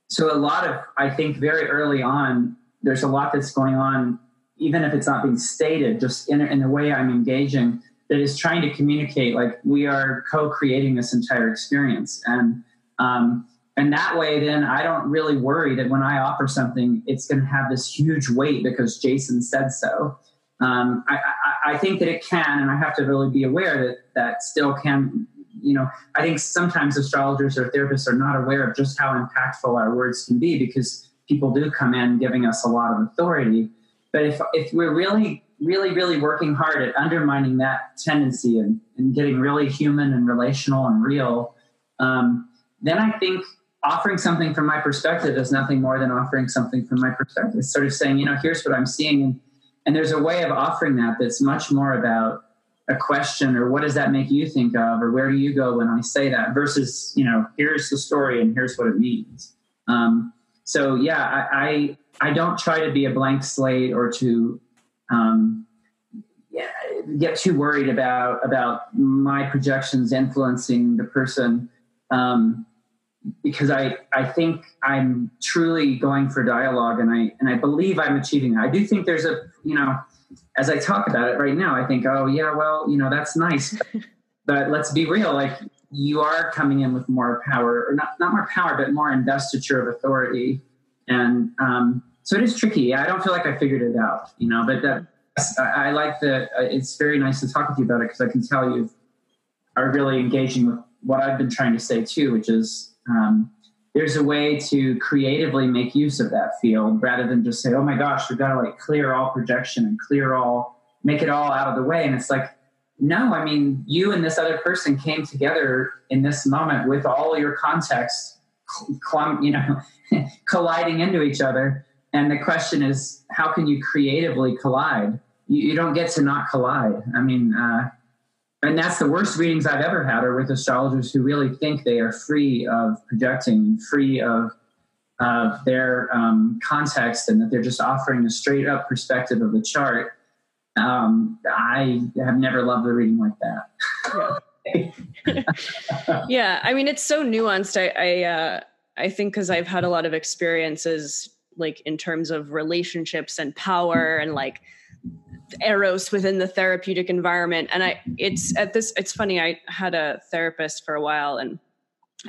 so a lot of, I think very early on, there's a lot that's going on, even if it's not being stated, just in, in the way I'm engaging, that is trying to communicate like we are co creating this entire experience. And, um, and that way then i don't really worry that when i offer something it's going to have this huge weight because jason said so um, I, I, I, think that it can and i have to really be aware that that still can you know i think sometimes astrologers or therapists are not aware of just how impactful our words can be because people do come in giving us a lot of authority but if, if we're really really really working hard at undermining that tendency and, and getting really human and relational and real um, then i think offering something from my perspective is nothing more than offering something from my perspective. It's sort of saying, you know, here's what I'm seeing. And, and there's a way of offering that that's much more about a question or what does that make you think of or where do you go when I say that versus, you know, here's the story and here's what it means. Um, so yeah, I, I, I don't try to be a blank slate or to um, yeah, get too worried about about my projections influencing the person. Um, because I, I think I'm truly going for dialogue and I and I believe I'm achieving that. I do think there's a you know, as I talk about it right now, I think, oh yeah, well, you know, that's nice. but let's be real, like you are coming in with more power, or not not more power, but more investiture of authority. And um, so it is tricky. I don't feel like I figured it out, you know, but that I, like that uh, it's very nice to talk with you about it because I can tell you are really engaging with what I've been trying to say too, which is um, there's a way to creatively make use of that field rather than just say, oh my gosh, we've got to like clear all projection and clear all, make it all out of the way. And it's like, no, I mean, you and this other person came together in this moment with all your context, clum, you know, colliding into each other. And the question is, how can you creatively collide? You, you don't get to not collide. I mean, uh, and that's the worst readings I've ever had are with astrologers who really think they are free of projecting, free of of their um, context, and that they're just offering a straight up perspective of the chart. Um, I have never loved a reading like that. yeah, I mean it's so nuanced. I I, uh, I think because I've had a lot of experiences like in terms of relationships and power and like eros within the therapeutic environment and i it's at this it's funny i had a therapist for a while and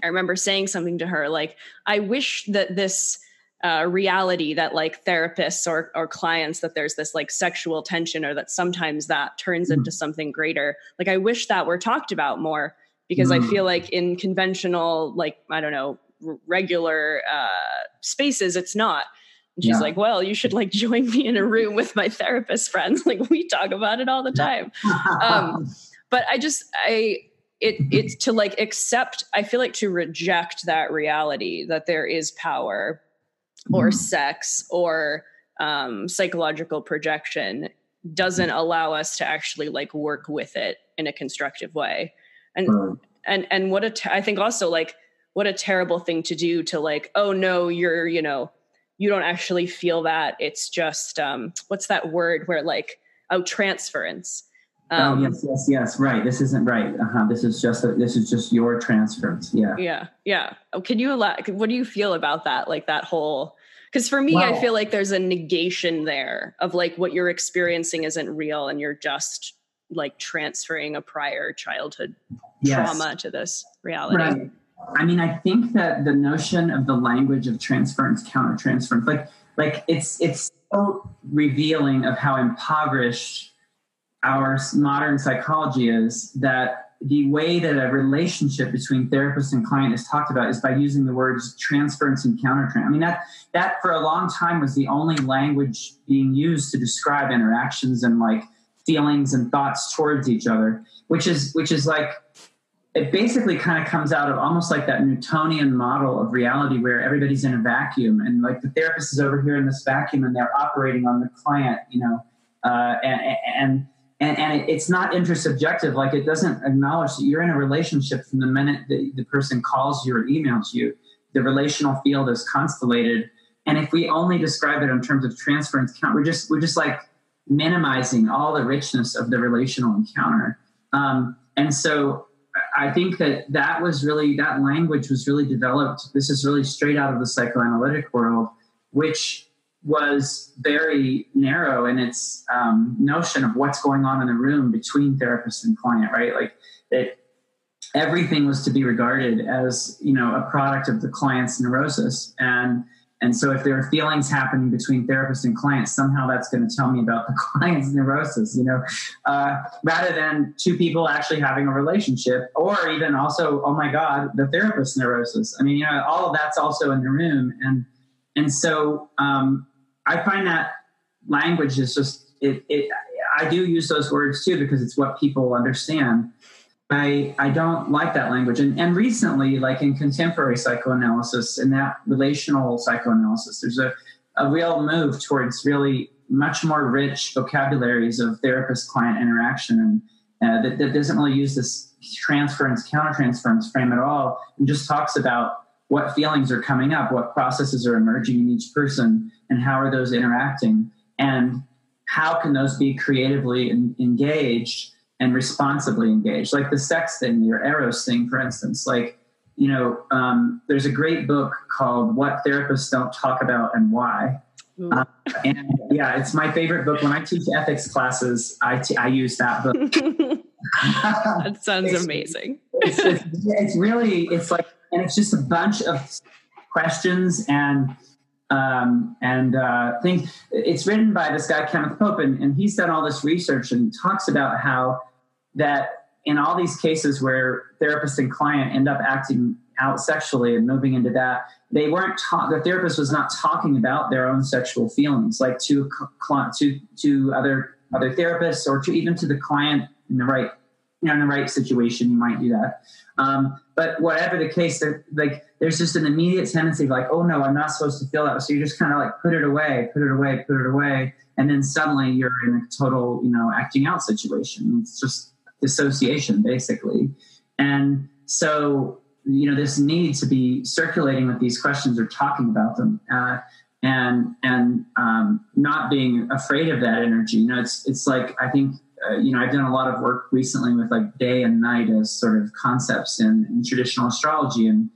i remember saying something to her like i wish that this uh, reality that like therapists or, or clients that there's this like sexual tension or that sometimes that turns into mm-hmm. something greater like i wish that were talked about more because mm. I feel like in conventional, like, I don't know, regular uh, spaces, it's not. And she's yeah. like, well, you should like join me in a room with my therapist friends. Like we talk about it all the time. um, but I just, I, it, it's to like accept, I feel like to reject that reality that there is power or mm. sex or um, psychological projection doesn't allow us to actually like work with it in a constructive way and mm. and and what a te- I think also like what a terrible thing to do to like oh no you're you know you don't actually feel that it's just um what's that word where like oh transference oh, um, oh yes yes yes right this isn't right uh-huh. this is just a, this is just your transference yeah yeah yeah oh, can you allow what do you feel about that like that whole because for me wow. i feel like there's a negation there of like what you're experiencing isn't real and you're just like transferring a prior childhood yes. trauma to this reality right. I mean i think that the notion of the language of transference countertransference like like it's it's so revealing of how impoverished our modern psychology is that the way that a relationship between therapist and client is talked about is by using the words transference and countertransference. I mean that that for a long time was the only language being used to describe interactions and like feelings and thoughts towards each other, which is which is like it basically kind of comes out of almost like that Newtonian model of reality where everybody's in a vacuum and like the therapist is over here in this vacuum and they're operating on the client, you know, uh, and, and and, and it's not intersubjective. Like it doesn't acknowledge that you're in a relationship from the minute that the person calls you or emails you. The relational field is constellated. And if we only describe it in terms of transference count we're just we're just like minimizing all the richness of the relational encounter. Um, and so i think that that was really that language was really developed this is really straight out of the psychoanalytic world which was very narrow in its um, notion of what's going on in the room between therapist and client, right? Like that everything was to be regarded as you know a product of the client's neurosis, and and so if there are feelings happening between therapist and client, somehow that's going to tell me about the client's neurosis, you know, uh, rather than two people actually having a relationship, or even also, oh my God, the therapist's neurosis. I mean, you know, all of that's also in the room, and and so um, I find that language is just it, it I do use those words too because it's what people understand. I I don't like that language. And and recently, like in contemporary psychoanalysis and that relational psychoanalysis, there's a, a real move towards really much more rich vocabularies of therapist client interaction and uh, that, that doesn't really use this transference countertransference frame at all and just talks about what feelings are coming up, what processes are emerging in each person, and how are those interacting, and how can those be creatively in, engaged and responsibly engaged. Like the sex thing, your eros thing, for instance. Like, you know, um, there's a great book called "What Therapists Don't Talk About and Why." Uh, and yeah, it's my favorite book. When I teach ethics classes, I, t- I use that book. that sounds it's, amazing. it's, it's, it's really, it's like and it's just a bunch of questions and um, and uh, things. It's written by this guy Kenneth Pope, and, and he's done all this research and talks about how that in all these cases where therapist and client end up acting out sexually and moving into that, they weren't the therapist was not talking about their own sexual feelings, like to to to other other therapists or to even to the client in the right you know in the right situation you might do that um, but whatever the case, like there's just an immediate tendency of like, oh no, I'm not supposed to feel that. So you just kind of like put it away, put it away, put it away, and then suddenly you're in a total, you know, acting out situation. It's just dissociation basically, and so you know this need to be circulating with these questions or talking about them. Uh, and and um, not being afraid of that energy. You know, it's it's like I think uh, you know, I've done a lot of work recently with like day and night as sort of concepts in, in traditional astrology. And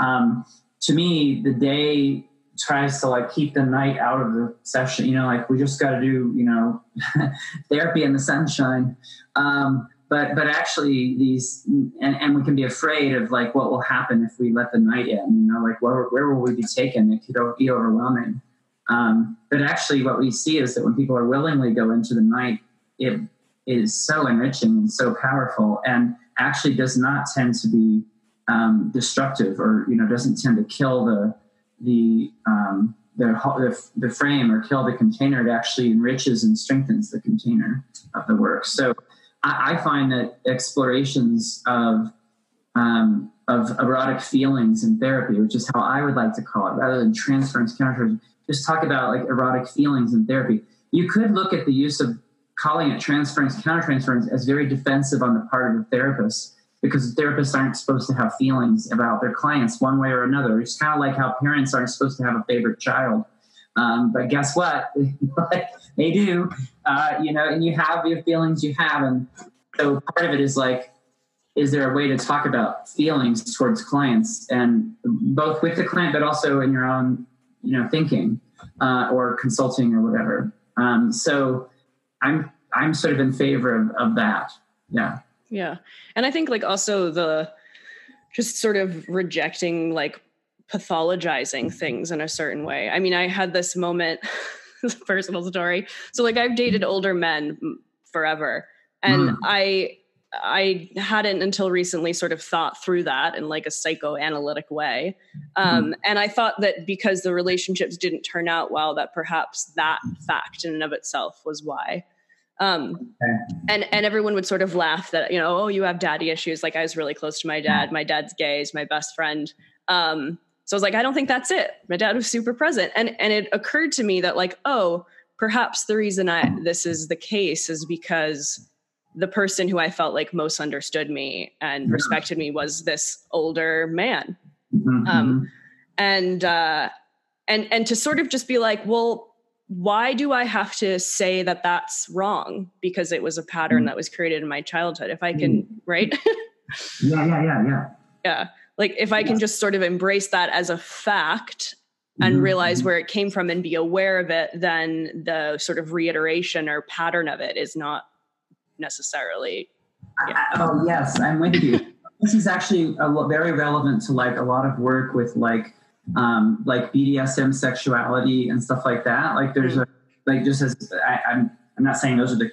um, to me, the day tries to like keep the night out of the session. You know, like we just got to do, you know, therapy in the sunshine. Um, but but actually these and, and we can be afraid of like what will happen if we let the night in. You know, like where where will we be taken? It could be overwhelming. Um, but actually, what we see is that when people are willingly go into the night, it is so enriching and so powerful. And actually does not tend to be um, destructive or you know doesn't tend to kill the the, um, the the frame or kill the container. It actually enriches and strengthens the container of the work. So I, I find that explorations of um, of erotic feelings in therapy, which is how I would like to call it, rather than transference, countertransference, just talk about like erotic feelings in therapy. You could look at the use of calling it transference, countertransference as very defensive on the part of the therapist because therapists aren't supposed to have feelings about their clients one way or another. It's kind of like how parents aren't supposed to have a favorite child. Um, but guess what? they do, uh, you know, and you have your feelings you have. And so part of it is like, is there a way to talk about feelings towards clients and both with the client, but also in your own, you know, thinking uh, or consulting or whatever. Um, so I'm, I'm sort of in favor of, of that. Yeah. Yeah. And I think like also the just sort of rejecting like pathologizing things in a certain way. I mean, I had this moment, personal story. So like I've dated older men forever and mm. I I hadn't until recently sort of thought through that in like a psychoanalytic way. Um, mm. And I thought that because the relationships didn't turn out well, that perhaps that fact in and of itself was why. Um, and and everyone would sort of laugh that you know oh you have daddy issues. Like I was really close to my dad. My dad's gay. He's my best friend. Um, so I was like I don't think that's it. My dad was super present. And and it occurred to me that like oh perhaps the reason I this is the case is because the person who I felt like most understood me and respected me was this older man. Mm-hmm. um, and uh, and and to sort of just be like well why do I have to say that that's wrong because it was a pattern mm. that was created in my childhood? If I can, mm. right? yeah, yeah, yeah, yeah. Yeah. Like if I can just sort of embrace that as a fact and mm-hmm. realize mm-hmm. where it came from and be aware of it, then the sort of reiteration or pattern of it is not necessarily. Yeah. oh, yes, I'm with you. this is actually a, very relevant to like a lot of work with like um, like BDSM sexuality and stuff like that. Like there's a like just as I, I'm I'm not saying those are the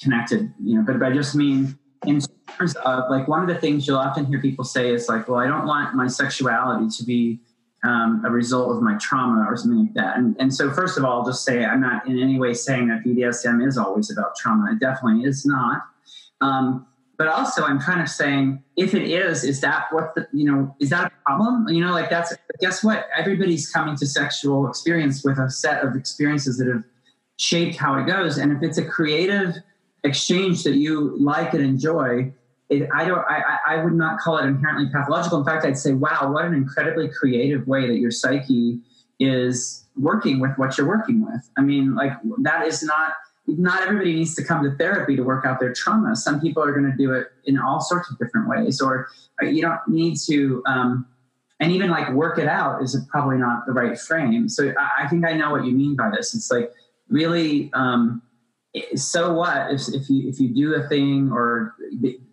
connected, you know, but, but I just mean in terms of like one of the things you'll often hear people say is like, well, I don't want my sexuality to be um, a result of my trauma or something like that. And, and so, first of all, I'll just say I'm not in any way saying that BDSM is always about trauma. It definitely is not. Um, but also i'm kind of saying if it is is that what the you know is that a problem you know like that's guess what everybody's coming to sexual experience with a set of experiences that have shaped how it goes and if it's a creative exchange that you like and enjoy it, I don't. I, I would not call it inherently pathological. In fact, I'd say, wow, what an incredibly creative way that your psyche is working with what you're working with. I mean, like that is not not everybody needs to come to therapy to work out their trauma. Some people are going to do it in all sorts of different ways, or uh, you don't need to. Um, and even like work it out is probably not the right frame. So I, I think I know what you mean by this. It's like really, um, so what if, if you if you do a thing or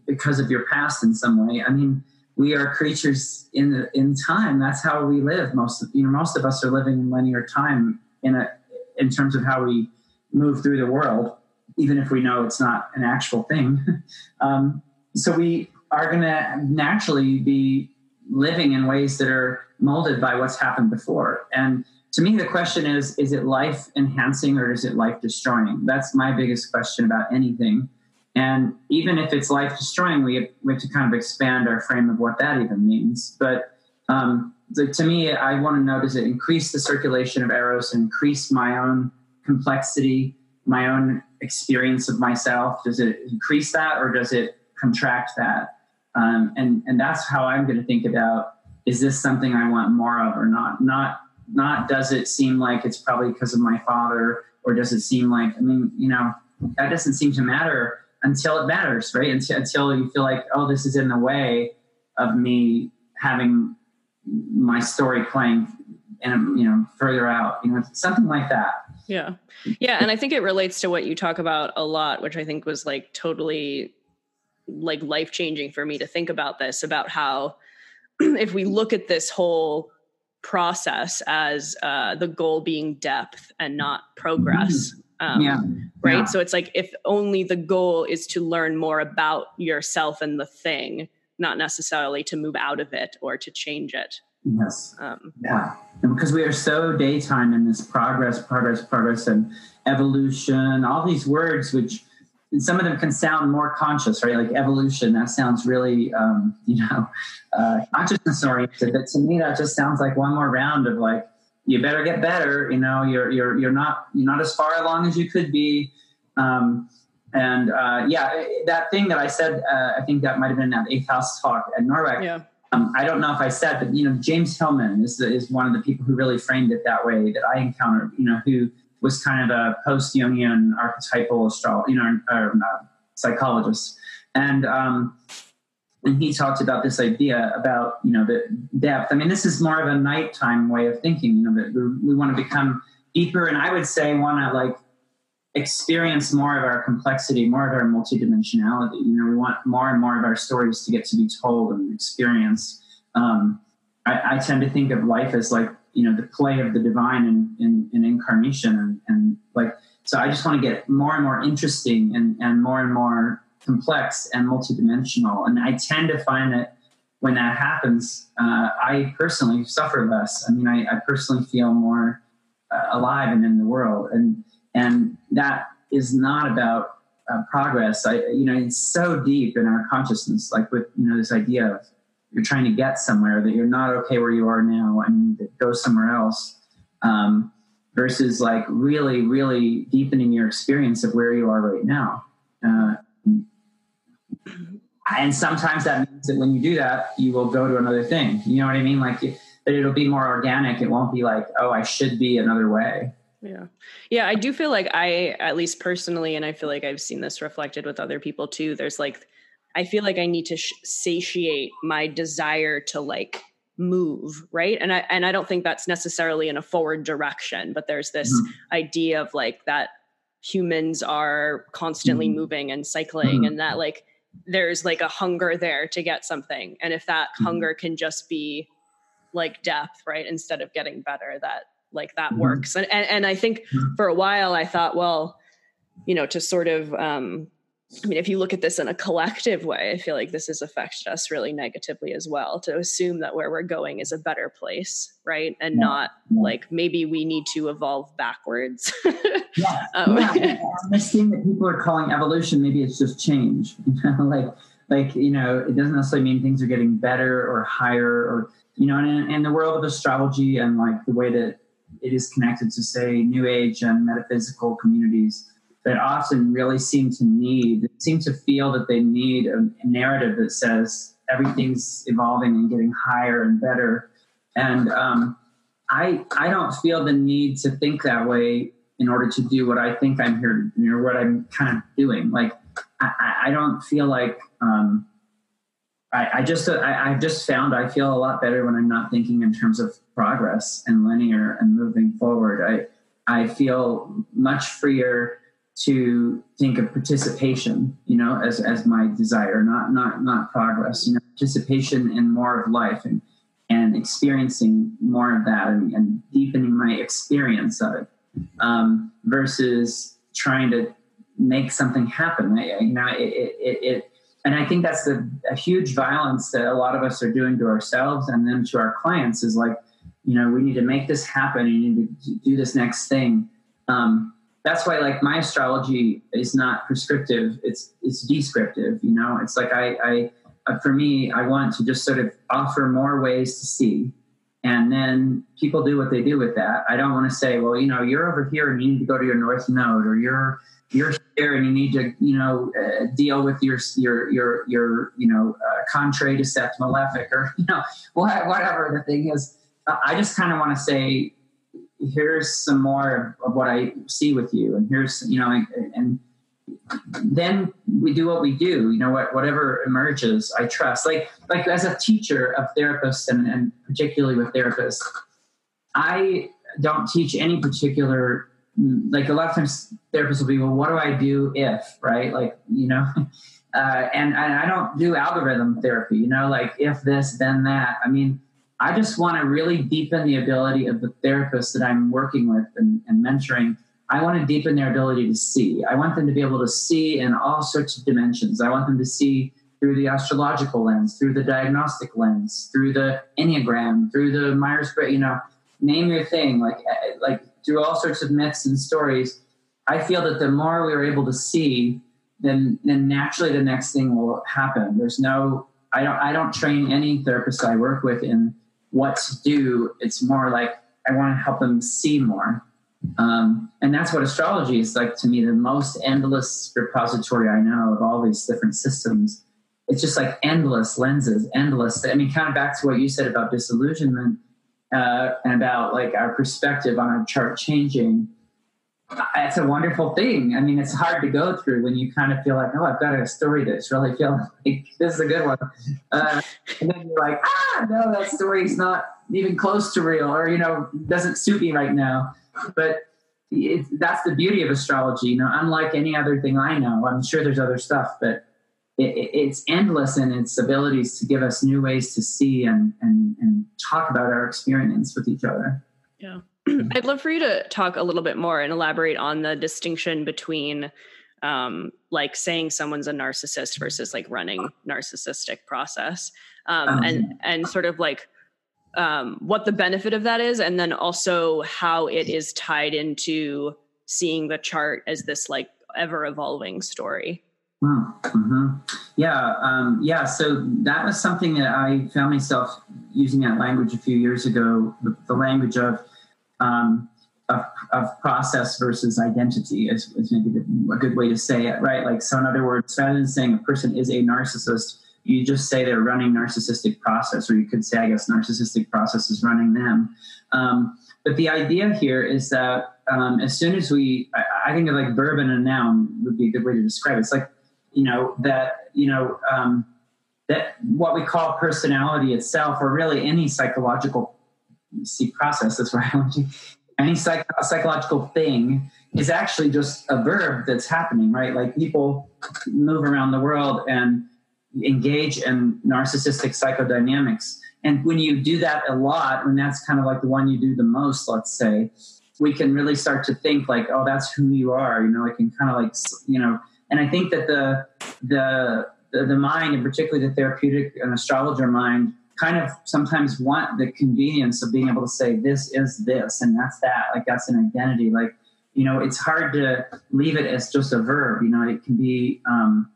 because of your past in some way? I mean, we are creatures in the, in time. That's how we live. Most of, you know, most of us are living in linear time in a in terms of how we move through the world, even if we know it's not an actual thing. um, so we are going to naturally be living in ways that are molded by what's happened before. And to me, the question is is it life enhancing or is it life destroying? That's my biggest question about anything. And even if it's life destroying, we have, we have to kind of expand our frame of what that even means. But um, the, to me, I want to know does it increase the circulation of eros, increase my own complexity, my own experience of myself? Does it increase that or does it contract that? Um, and and that's how I'm going to think about: is this something I want more of or not? Not not does it seem like it's probably because of my father, or does it seem like I mean, you know, that doesn't seem to matter until it matters, right? Until until you feel like, oh, this is in the way of me having my story playing and you know further out you know something like that yeah yeah and i think it relates to what you talk about a lot which i think was like totally like life changing for me to think about this about how if we look at this whole process as uh, the goal being depth and not progress Um, yeah. Right. Yeah. So it's like if only the goal is to learn more about yourself and the thing, not necessarily to move out of it or to change it. Yes. Um, yeah. And because we are so daytime in this progress, progress, progress, and evolution, all these words, which some of them can sound more conscious, right? Like evolution, that sounds really, um, you know, uh, consciousness oriented. But to me, that just sounds like one more round of like, you better get better. You know, you're you're you're not you're not as far along as you could be. Um, and uh, yeah, that thing that I said, uh, I think that might have been that eighth house talk at NORWAC. Yeah. Um, I don't know if I said, but you know, James Hillman is is one of the people who really framed it that way that I encountered. You know, who was kind of a post Jungian archetypal astrologist, you know, or, uh, psychologist, and um, and he talked about this idea about you know the depth. I mean, this is more of a nighttime way of thinking. You know, that we want to become deeper, and I would say want to like experience more of our complexity, more of our multidimensionality. You know, we want more and more of our stories to get to be told and experienced. Um, I, I, tend to think of life as like you know the play of the divine in, in, in incarnation, and, and, like so. I just want to get more and more interesting and, and more and more complex and multidimensional. And I tend to find that when that happens, uh, I personally suffer less. I mean, I, I personally feel more uh, alive and in the world, and and that is not about uh, progress. I, you know, it's so deep in our consciousness, like with you know this idea of you're trying to get somewhere that you're not okay where you are now and go somewhere else. Um, versus like really, really deepening your experience of where you are right now. Uh, and sometimes that means that when you do that, you will go to another thing. You know what I mean? Like that it'll be more organic. It won't be like, oh, I should be another way. Yeah. Yeah. I do feel like I, at least personally, and I feel like I've seen this reflected with other people too. There's like, I feel like I need to sh- satiate my desire to like move right and i and i don't think that's necessarily in a forward direction but there's this mm-hmm. idea of like that humans are constantly mm-hmm. moving and cycling mm-hmm. and that like there's like a hunger there to get something and if that mm-hmm. hunger can just be like depth right instead of getting better that like that mm-hmm. works and, and and i think for a while i thought well you know to sort of um I mean, if you look at this in a collective way, I feel like this has affected us really negatively as well to assume that where we're going is a better place, right? And yeah. not like maybe we need to evolve backwards. yeah. Um, yeah. this thing that people are calling evolution, maybe it's just change. like, like, you know, it doesn't necessarily mean things are getting better or higher or, you know, in, in the world of astrology and like the way that it is connected to, say, New Age and metaphysical communities that often really seem to need, seem to feel that they need a, narrative that says everything's evolving and getting higher and better. And um, I, I don't feel the need to think that way in order to do what I think I'm here to do or what I'm kind of doing. Like, I, I don't feel like, um, I, I, just I, I, just found I feel a lot better when I'm not thinking in terms of progress and linear and moving forward. I I feel much freer to think of participation, you know, as, as my desire, not not not progress, you know, participation in more of life and and experiencing more of that and, and deepening my experience of it um, versus trying to make something happen. I, know, it, it, it, and I think that's a, a huge violence that a lot of us are doing to ourselves and then to our clients is like, you know, we need to make this happen. You need to do this next thing. Um, that's why like my astrology is not prescriptive it's it's descriptive you know it's like i i uh, for me i want to just sort of offer more ways to see and then people do what they do with that i don't want to say well you know you're over here and you need to go to your north node or you're you're here and you need to you know uh, deal with your your your your you know uh, contrary to sect malefic or you know whatever the thing is i just kind of want to say here's some more of what I see with you, and here's you know, and then we do what we do. You know, what whatever emerges, I trust. Like like as a teacher of therapists, and, and particularly with therapists, I don't teach any particular. Like a lot of times, therapists will be, well, what do I do if, right? Like you know. Uh, and, and I don't do algorithm therapy, you know, like if this, then that. I mean, I just want to really deepen the ability of the therapists that I'm working with and, and mentoring I want to deepen their ability to see. I want them to be able to see in all sorts of dimensions. I want them to see through the astrological lens, through the diagnostic lens, through the Enneagram, through the Myers Briggs, you know, name your thing, like, eh, like through all sorts of myths and stories. I feel that the more we are able to see, then, then naturally the next thing will happen. There's no, I don't, I don't train any therapist I work with in what to do. It's more like I want to help them see more. Um, and that's what astrology is like to me the most endless repository I know of all these different systems. It's just like endless lenses, endless. I mean, kind of back to what you said about disillusionment uh, and about like our perspective on our chart changing. It's a wonderful thing. I mean, it's hard to go through when you kind of feel like, oh, I've got a story that's really feeling like this is a good one. Uh, and then you're like, ah, no, that story's not even close to real or, you know, doesn't suit me right now but that's the beauty of astrology. You know, unlike any other thing I know, I'm sure there's other stuff, but it, it's endless in its abilities to give us new ways to see and, and, and talk about our experience with each other. Yeah. I'd love for you to talk a little bit more and elaborate on the distinction between um, like saying someone's a narcissist versus like running narcissistic process um, um, and and sort of like um, what the benefit of that is, and then also how it is tied into seeing the chart as this like ever evolving story. Mm-hmm. Yeah, um, yeah. So that was something that I found myself using that language a few years ago. The, the language of, um, of, of process versus identity is, is maybe a good way to say it, right? Like, so in other words, rather than saying a person is a narcissist, you just say they're running narcissistic process, or you could say, I guess, narcissistic process is running them. Um, but the idea here is that um, as soon as we, I, I, think of like verb and a noun would be a good way to describe it. It's like, you know, that, you know, um, that what we call personality itself, or really any psychological see process, that's to, any psych- psychological thing is actually just a verb that's happening, right? Like people move around the world and engage in narcissistic psychodynamics. And when you do that a lot, when that's kind of like the one you do the most, let's say, we can really start to think like, oh, that's who you are. You know, it can kind of like, you know, and I think that the the the, the mind, and particularly the therapeutic and astrologer mind, kind of sometimes want the convenience of being able to say this is this and that's that. Like that's an identity. Like you know, it's hard to leave it as just a verb. You know, it can be. Um,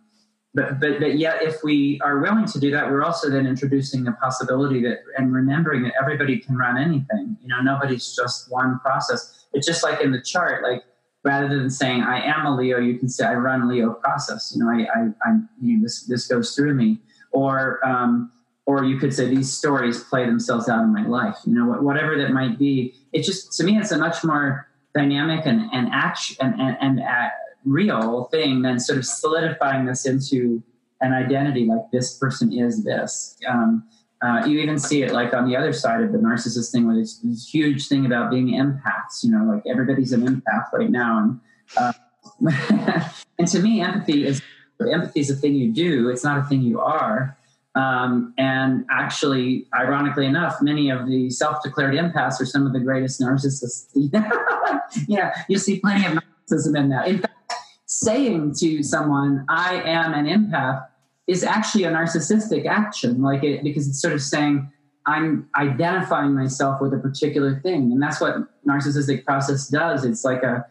but, but but yet if we are willing to do that we're also then introducing the possibility that and remembering that everybody can run anything you know nobody's just one process it's just like in the chart like rather than saying i am a leo you can say i run leo process. You know i i, I you know, this this goes through me. Or um or you could say these stories play themselves out in my life. You know whatever that might be. It just to me it's a much more dynamic and and action and and, and uh, real thing than sort of solidifying this into an identity like this person is this. Um, uh, you even see it like on the other side of the narcissist thing, there's this huge thing about being empaths. You know, like everybody's an empath right now, and uh, and to me, empathy is empathy is a thing you do. It's not a thing you are. Um, and actually, ironically enough, many of the self-declared empaths are some of the greatest narcissists. yeah, you see plenty of narcissism in that. In fact, saying to someone, I am an empath, is actually a narcissistic action, like it, because it's sort of saying, I'm identifying myself with a particular thing. And that's what narcissistic process does. It's like a,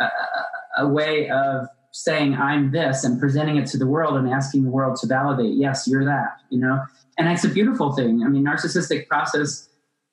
a, a way of saying, I'm this and presenting it to the world and asking the world to validate, yes, you're that, you know? And it's a beautiful thing. I mean, narcissistic process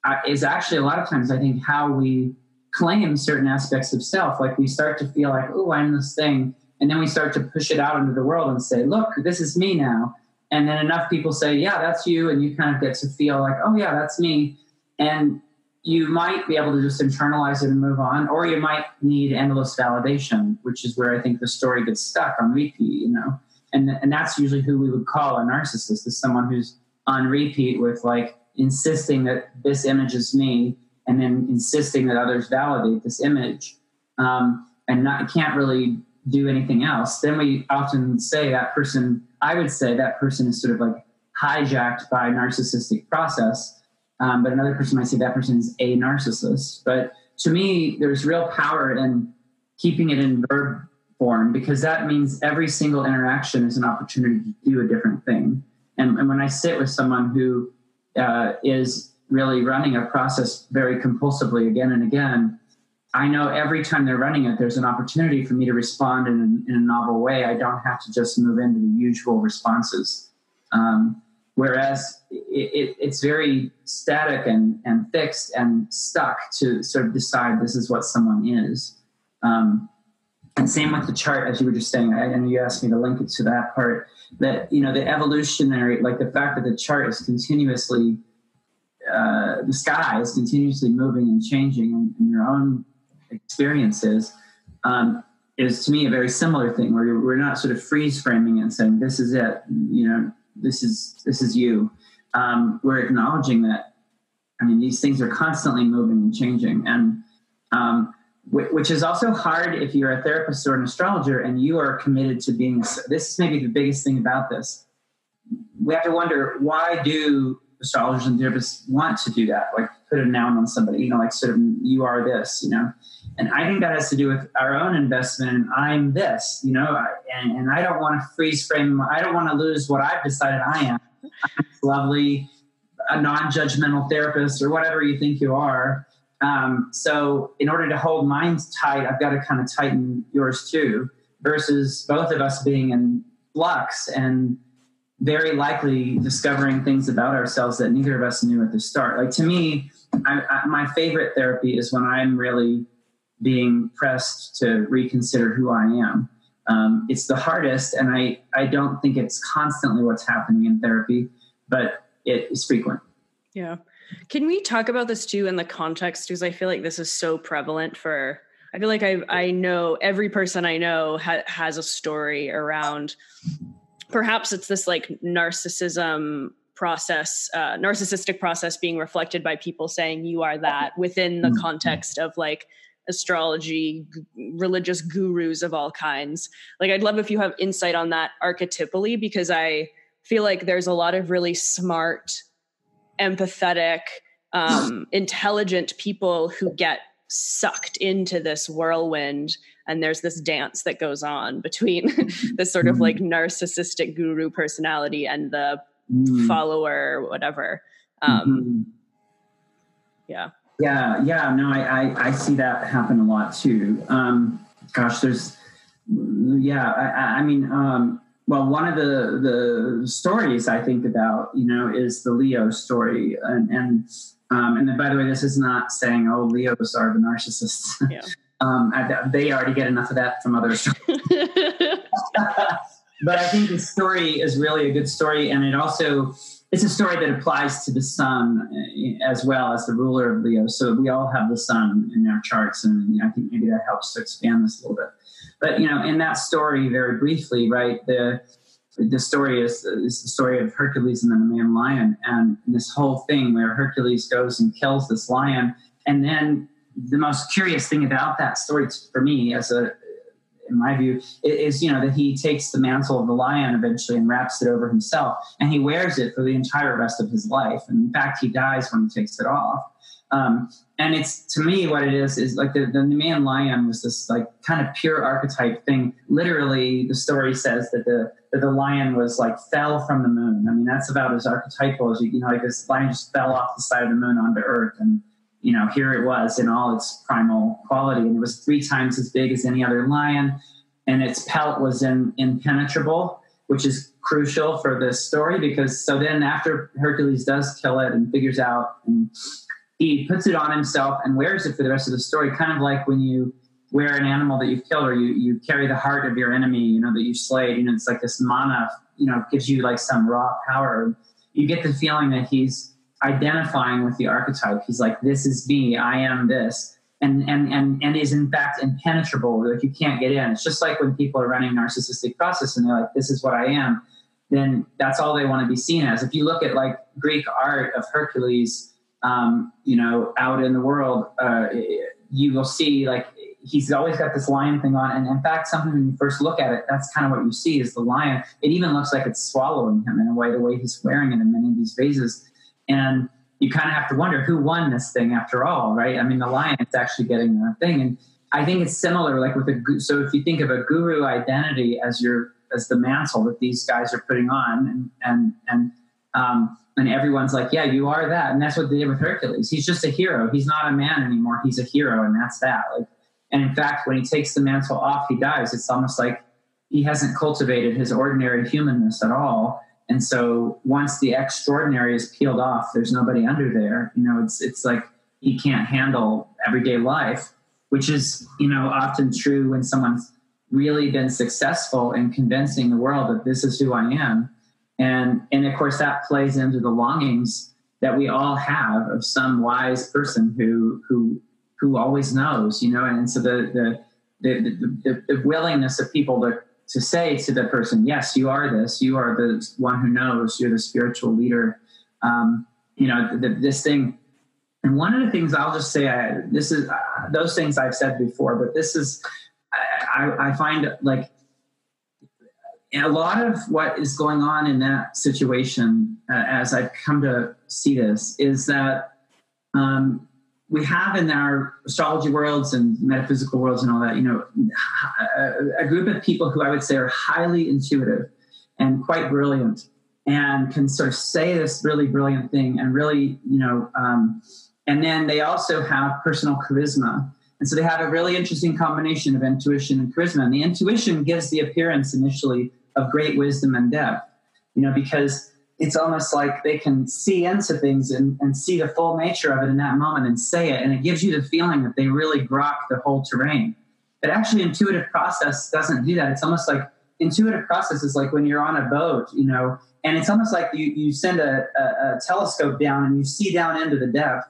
uh, is actually a lot of times, I think, how we claim certain aspects of self. Like we start to feel like, oh, I'm this thing. And then we start to push it out into the world and say, look, this is me now. And then enough people say, yeah, that's you. And you kind of get to feel like, oh, yeah, that's me. And you might be able to just internalize it and move on, or you might need endless validation, which is where I think the story gets stuck on repeat, you know? And, and that's usually who we would call a narcissist is someone who's on repeat with like insisting that this image is me and then insisting that others validate this image um, and not can't really do anything else then we often say that person i would say that person is sort of like hijacked by narcissistic process um, but another person might say that person is a narcissist but to me there's real power in keeping it in verb form because that means every single interaction is an opportunity to do a different thing. And, and when I sit with someone who uh, is really running a process very compulsively again and again, I know every time they're running it, there's an opportunity for me to respond in, in a novel way. I don't have to just move into the usual responses. Um, whereas it, it, it's very static and, and fixed and stuck to sort of decide this is what someone is. Um, and same with the chart, as you were just saying, and you asked me to link it to that part. That you know, the evolutionary, like the fact that the chart is continuously, uh, the sky is continuously moving and changing, and, and your own experiences um, is to me a very similar thing where we're not sort of freeze framing and saying this is it you know this is this is you. Um, we're acknowledging that i mean these things are constantly moving and changing. And um, which is also hard if you're a therapist or an astrologer and you are committed to being this is maybe the biggest thing about this. We have to wonder why do astrologers and therapists want to do that? Like put a noun on somebody you know like sort of you are this you know and I think that has to do with our own investment. I'm this, you know, and, and I don't want to freeze frame. I don't want to lose what I've decided I am. I'm lovely, a non-judgmental therapist or whatever you think you are. Um, so in order to hold mine tight, I've got to kind of tighten yours too. Versus both of us being in flux and very likely discovering things about ourselves that neither of us knew at the start. Like to me, I, I, my favorite therapy is when I'm really being pressed to reconsider who I am. Um, it's the hardest, and I, I don't think it's constantly what's happening in therapy, but it is frequent. Yeah. Can we talk about this too in the context? Because I feel like this is so prevalent for. I feel like I I know every person I know ha- has a story around. Perhaps it's this like narcissism process, uh, narcissistic process being reflected by people saying you are that within the mm-hmm. context of like astrology, g- religious gurus of all kinds. Like, I'd love if you have insight on that archetypally, because I feel like there's a lot of really smart, empathetic, um, intelligent people who get sucked into this whirlwind and there's this dance that goes on between this sort of like narcissistic guru personality and the mm. follower whatever um, mm-hmm. yeah yeah, yeah, no, I, I, I see that happen a lot too. Um, gosh, there's, yeah, I, I mean, um, well, one of the the stories I think about, you know, is the Leo story, and and um, and then, by the way, this is not saying, oh, Leos are the narcissists. Yeah. um, I, they already get enough of that from others. but I think the story is really a good story, and it also it's a story that applies to the sun uh, as well as the ruler of Leo. So we all have the sun in our charts, and I think maybe that helps to expand this a little bit. But you know, in that story, very briefly, right? The the story is, is the story of Hercules and then the man lion, and this whole thing where Hercules goes and kills this lion, and then the most curious thing about that story for me as a in my view, is you know that he takes the mantle of the lion eventually and wraps it over himself, and he wears it for the entire rest of his life. And in fact, he dies when he takes it off. Um, and it's to me what it is is like the, the man lion was this like kind of pure archetype thing. Literally, the story says that the that the lion was like fell from the moon. I mean, that's about as archetypal as you, you know, like this lion just fell off the side of the moon onto Earth and you know, here it was in all its primal quality, and it was three times as big as any other lion, and its pelt was in, impenetrable, which is crucial for this story because so then after Hercules does kill it and figures out, and he puts it on himself and wears it for the rest of the story, kind of like when you wear an animal that you've killed or you, you carry the heart of your enemy, you know, that you slayed, you know, it's like this mana, you know, gives you like some raw power. You get the feeling that he's identifying with the archetype. He's like, this is me, I am this. And, and, and, and is in fact impenetrable. Like you can't get in. It's just like when people are running narcissistic process and they're like, this is what I am. Then that's all they want to be seen as. If you look at like Greek art of Hercules, um, you know, out in the world, uh, you will see like he's always got this lion thing on. And in fact, something when you first look at it, that's kind of what you see is the lion. It even looks like it's swallowing him in a way, the way he's wearing it in many of these vases. And you kind of have to wonder who won this thing after all, right? I mean, the lion's actually getting the thing. And I think it's similar, like with a so if you think of a guru identity as your as the mantle that these guys are putting on, and and and um, and everyone's like, yeah, you are that, and that's what they did with Hercules. He's just a hero. He's not a man anymore. He's a hero, and that's that. Like, and in fact, when he takes the mantle off, he dies. It's almost like he hasn't cultivated his ordinary humanness at all. And so once the extraordinary is peeled off, there's nobody under there. You know, it's it's like he can't handle everyday life, which is you know often true when someone's really been successful in convincing the world that this is who I am. And and of course that plays into the longings that we all have of some wise person who who who always knows, you know, and so the the the, the, the willingness of people to to say to the person, yes, you are this, you are the one who knows, you're the spiritual leader. Um, you know, the, this thing. And one of the things I'll just say, I, this is uh, those things I've said before, but this is, I, I find like a lot of what is going on in that situation, uh, as I've come to see this, is that um, we have in our astrology worlds and metaphysical worlds and all that, you know, a, group of people who I would say are highly intuitive and quite brilliant and can sort of say this really brilliant thing and really, you know, um, and then they also have personal charisma. And so they have a really interesting combination of intuition and charisma. And the intuition gives the appearance initially of great wisdom and depth, you know, because it's almost like they can see into things and, and see the full nature of it in that moment and say it. And it gives you the feeling that they really grok the whole terrain. But actually, intuitive process doesn't do that. It's almost like intuitive process is like when you're on a boat, you know, and it's almost like you, you send a, a, a telescope down and you see down into the depth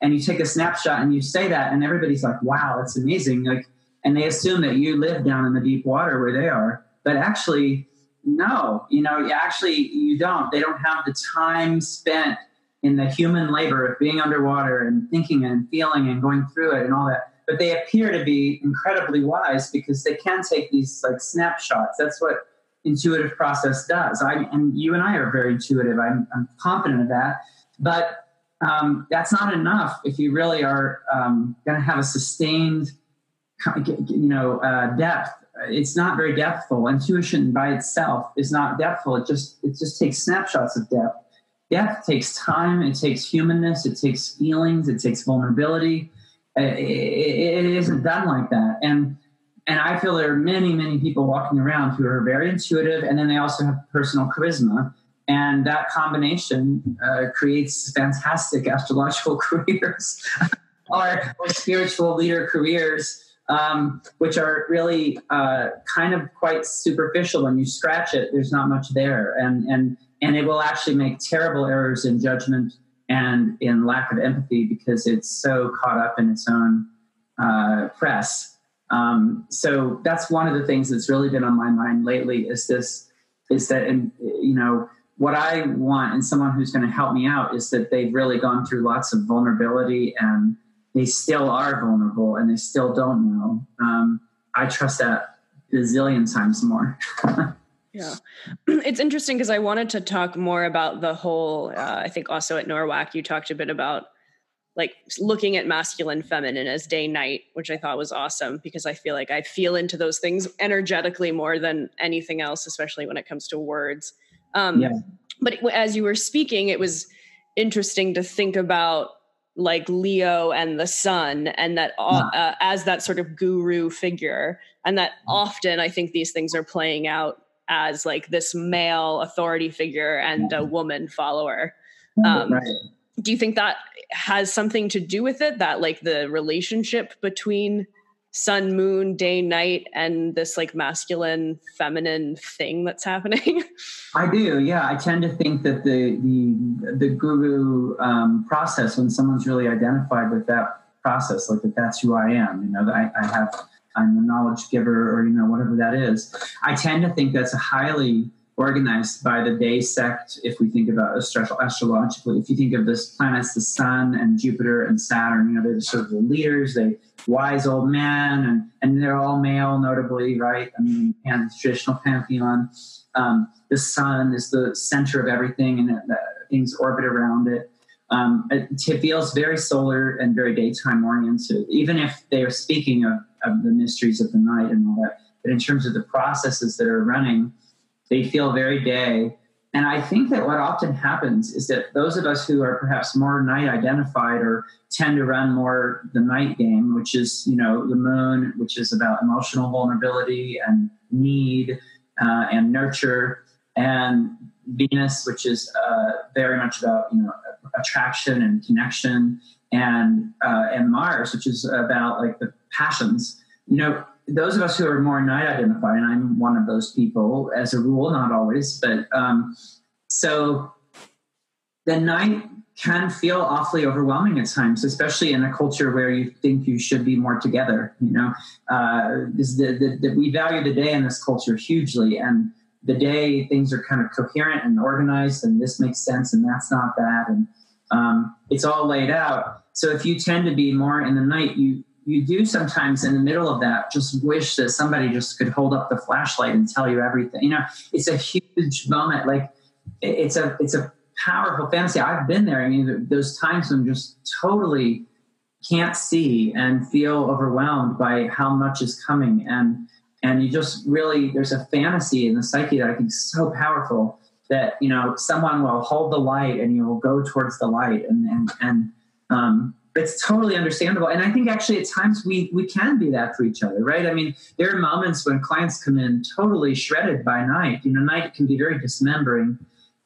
and you take a snapshot and you say that and everybody's like, wow, that's amazing. Like, and they assume that you live down in the deep water where they are. But actually, no, you know, actually, you don't. They don't have the time spent in the human labor of being underwater and thinking and feeling and going through it and all that. But they appear to be incredibly wise because they can take these like snapshots. That's what intuitive process does. I and you and I are very intuitive. I'm, I'm confident of that. But um, that's not enough if you really are um, going to have a sustained, you know, uh, depth it's not very depthful. Intuition by itself is not depthful. It just it just takes snapshots of depth. Depth takes time. It takes humanness. It takes feelings. It takes vulnerability. It, it, it isn't done like that. And and I feel there are many many people walking around who are very intuitive, and then they also have personal charisma. And that combination uh, creates fantastic astrological careers or, or spiritual leader careers um, which are really uh, kind of quite superficial. When you scratch it, there's not much there, and and and it will actually make terrible errors in judgment and in lack of empathy because it's so caught up in its own uh, press. Um, so that's one of the things that's really been on my mind lately. Is this is that and you know what I want and someone who's going to help me out is that they've really gone through lots of vulnerability and they still are vulnerable and they still don't know. Um, I trust that a zillion times more. yeah. It's interesting because I wanted to talk more about the whole, uh, I think also at NORWAC you talked a bit about like looking at masculine feminine as day night which i thought was awesome because i feel like i feel into those things energetically more than anything else especially when it comes to words um, yeah. but as you were speaking it was interesting to think about like Leo and the sun, and that uh, as that sort of guru figure, and that mm. often I think these things are playing out as like this male authority figure and a woman follower. Um, right. Do you think that has something to do with it? That like the relationship between sun moon day night and this like masculine feminine thing that's happening. I do yeah. I tend to think that the the the guru um, process when someone's really identified with that process like that that's who i am you know that I, I have i'm a knowledge giver or you know whatever that is. I tend to think that's a highly organized by the day sect if we think about astrologically. If you think of this planets the sun and jupiter and saturn you know they're sort of the leaders they wise old men and and they're all male notably right? I mean and traditional pantheon. Um, the sun is the center of everything and uh, things orbit around it. Um, it feels very solar and very daytime oriented, even if they are speaking of, of the mysteries of the night and all that. But in terms of the processes that are running, they feel very day. And I think that what often happens is that those of us who are perhaps more night identified or tend to run more the night game, which is, you know, the moon, which is about emotional vulnerability and need uh, and nurture, and Venus, which is uh, very much about, you know, attraction and connection, and uh, and Mars, which is about like the passions. You know, those of us who are more night identified, and I'm one of those people as a rule, not always, but um, so the night can feel awfully overwhelming at times, especially in a culture where you think you should be more together. You know, uh, the, the, the, we value the day in this culture hugely, and the day things are kind of coherent and organized, and this makes sense, and that's not that, and um, it's all laid out. So if you tend to be more in the night, you you do sometimes in the middle of that just wish that somebody just could hold up the flashlight and tell you everything. You know, it's a huge moment. Like it's a it's a powerful fantasy. I've been there. I mean, those times when just totally can't see and feel overwhelmed by how much is coming and and you just really there's a fantasy in the psyche that I think is so powerful that you know someone will hold the light and you'll go towards the light and and and um, it's totally understandable. And i think actually at times we we can be that for each other right? I mean there are moments when clients come in totally shredded by night. You know night can be very dismembering.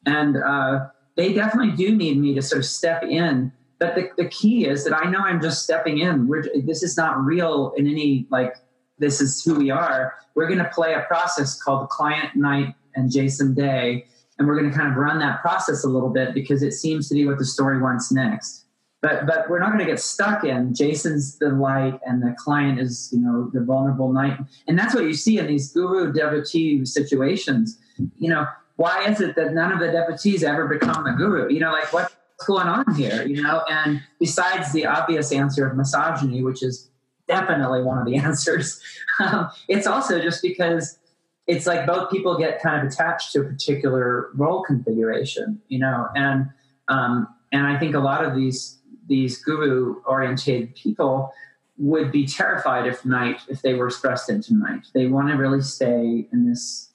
And uh, they definitely do need me to sort of step in. But the, the key is that i know i'm just stepping in. We're this is not real in any like this is who we are. We're going to play a process called client night and jason day. And we're going to kind of run that process a little bit because it seems to be what the story wants next but but we're not going to get stuck in jason's the light and the client is you know the vulnerable night and that's what you see in these guru devotee situations. You know why is it that none of the devotees ever become the guru? You know like what's going on here? You know and besides the obvious answer of misogyny which is definitely one of the answers um, it's also just because it's like both people get kind of attached to a particular role configuration you know and um, and i think a lot of these these guru oriented people would be terrified if night if they were thrust into night. They want to really stay in this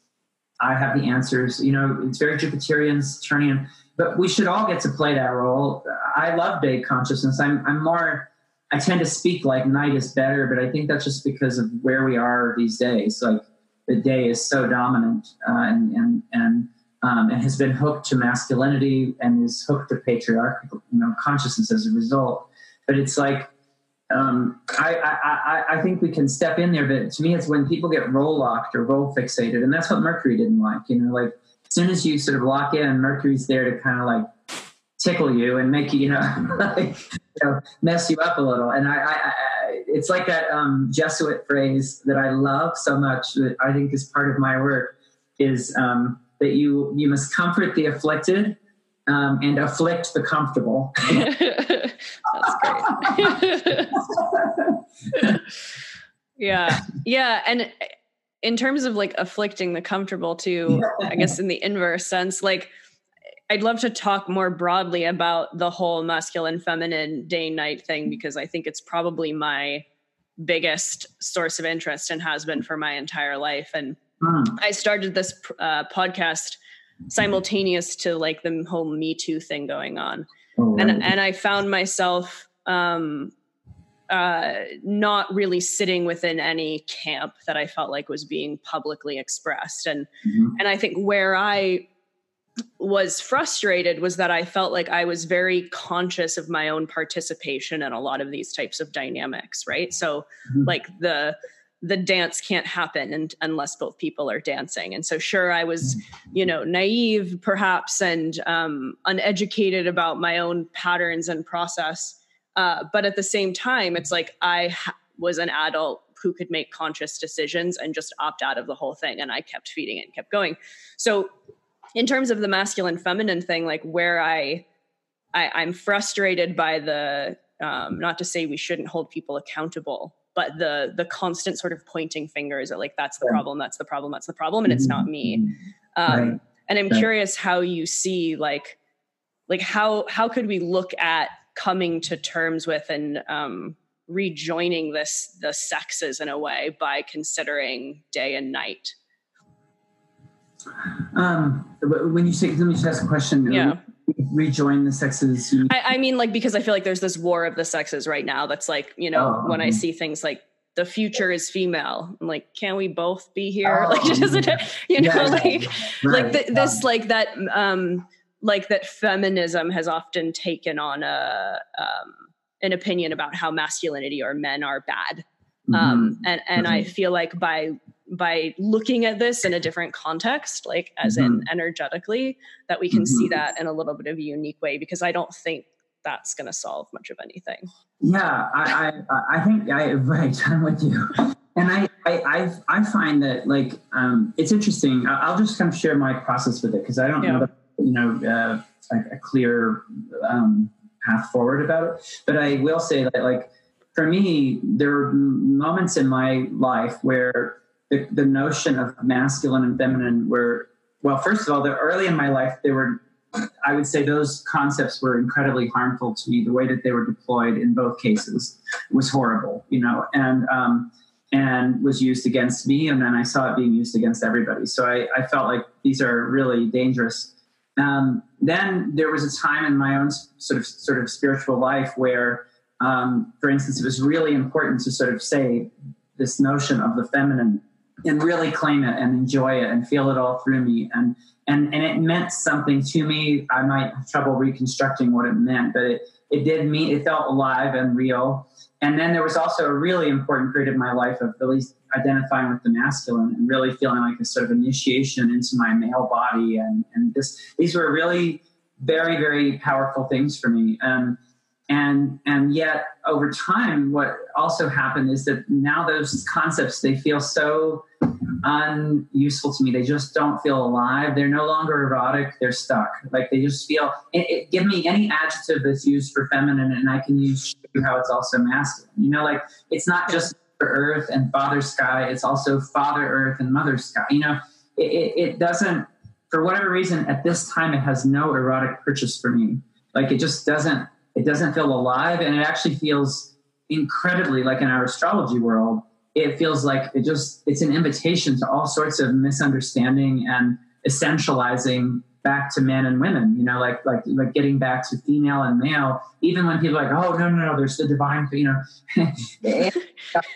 i have the answers. You know it's very jupiterian saturnian but we should all get to play that role. I love big consciousness. I'm, I'm more i tend to speak like night is better but i think that's just because of where we are these days. Like the day is so dominant uh, and and and um, and has been hooked to masculinity and is hooked to patriarchal you know consciousness as a result. But it's like um, I, I, I think we can step in there, but to me, it's when people get role locked or role fixated, and that's what Mercury didn't like. You know, like as soon as you sort of lock in, Mercury's there to kind of like tickle you and make you, you know, like, you know mess you up a little. And I, I, I it's like that um, Jesuit phrase that I love so much that I think is part of my work is um, that you you must comfort the afflicted um, and afflict the comfortable. That's great. yeah, yeah, and in terms of like afflicting the comfortable too, I guess in the inverse sense, like I'd love to talk more broadly about the whole masculine feminine day night thing because I think it's probably my biggest source of interest and has been for my entire life and Mm. I started this uh, podcast simultaneous to like the whole Me Too thing going on, oh, and and I found myself um, uh, not really sitting within any camp that I felt like was being publicly expressed, and mm-hmm. and I think where I was frustrated was that I felt like I was very conscious of my own participation in a lot of these types of dynamics, right? So, mm-hmm. like the the dance can't happen and, unless both people are dancing. And so, sure, I was, you know, naive perhaps and um, uneducated about my own patterns and process. Uh, but at the same time, it's like I ha- was an adult who could make conscious decisions and just opt out of the whole thing. And I kept feeding it and kept going. So, in terms of the masculine feminine thing, like where I, I I'm frustrated by the um, not to say we shouldn't hold people accountable but the the constant sort of pointing fingers at like that's the problem that's the problem that's the problem and it's not me mm-hmm. um, right. and i'm right. curious how you see like like how how could we look at coming to terms with and um, rejoining this the sexes in a way by considering day and night um when you say let me just ask a question yeah rejoin the sexes I, I, mean like because i feel like there's this war of the sexes right now that's like you know oh, when i see things like the future is female I'm like can we both be here oh, like just you know yeah, like right, like the, this like that um like that feminism has often taken on a um, an opinion about how masculinity or men are bad. Mm-hmm. Um, and and mm-hmm. I feel like by by looking at this in a different context, like as mm-hmm. in energetically, that we can mm-hmm. see that in a little bit of a unique way because I don't think that's going to solve much of anything. Yeah, I I, I think I right. I'm with you, and I I I, find that like um, it's interesting. I'll just kind of share my process with it because I don't yeah. know. The, you know uh, a, a, clear um, path forward about it. But I will say that like for me, there were moments in my life where the, the notion of masculine and feminine were well. First of all, the early in my life, they were. I would say those concepts were incredibly harmful to me. The way that they were deployed in both cases was horrible, you know, and um, and was used against me, and then I saw it being used against everybody. So I, I felt like these are really dangerous um, then there was a time in my own sort of sort of spiritual life where, um, for instance, it was really important to sort of say this notion of the feminine and really claim it and enjoy it and feel it all through me and and and it meant something to me. I might have trouble reconstructing what it meant, but it it did mean it felt alive and real. And then there was also a really important period of my life of really identifying with the masculine and really feeling like a sort of initiation into my male body. And, and this, these were really very, very powerful things for me. Um, and and yet over time what also happened is that now those concepts they feel so unuseful to me. They just don't feel alive. They're no longer erotic. They're stuck. Like they just feel it, it, give me any adjective that's used for feminine and i can use how it's also masculine. You know like it's not just earth and father sky it's also father earth and mother sky. You know it, it doesn't for whatever reason at this time it has no erotic purchase for me. Like it just doesn't it doesn't feel alive, and it actually feels incredibly like in our astrology world. It feels like it just it's an invitation to all sorts of misunderstanding and essentializing back to men and women. You know, like like like getting back to female and male. Even when people are like, oh no no no, there's the divine, you know, the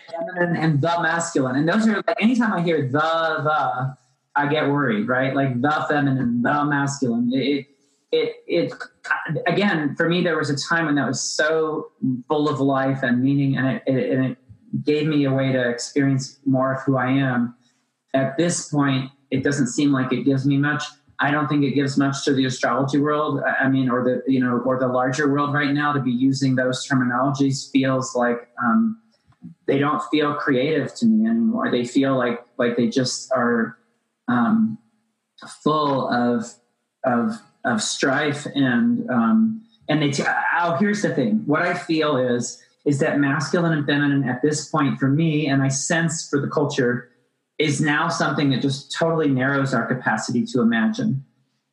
feminine and the masculine, and those are like anytime I hear the the, I get worried, right? Like the feminine, the masculine. It, it it again for me there was a time when that was so full of life and meaning and it, it, and it gave me a way to experience more of who i am. At this point it doesn't seem like it gives me much. I don't think it gives much to the astrology world. I mean or the you know or the larger world right now to be using those terminologies feels like um, they don't feel creative to me anymore. They feel like like they just are um, full of of of strife and um, and they. T- oh, here's the thing. What I feel is is that masculine and feminine at this point for me, and I sense for the culture, is now something that just totally narrows our capacity to imagine.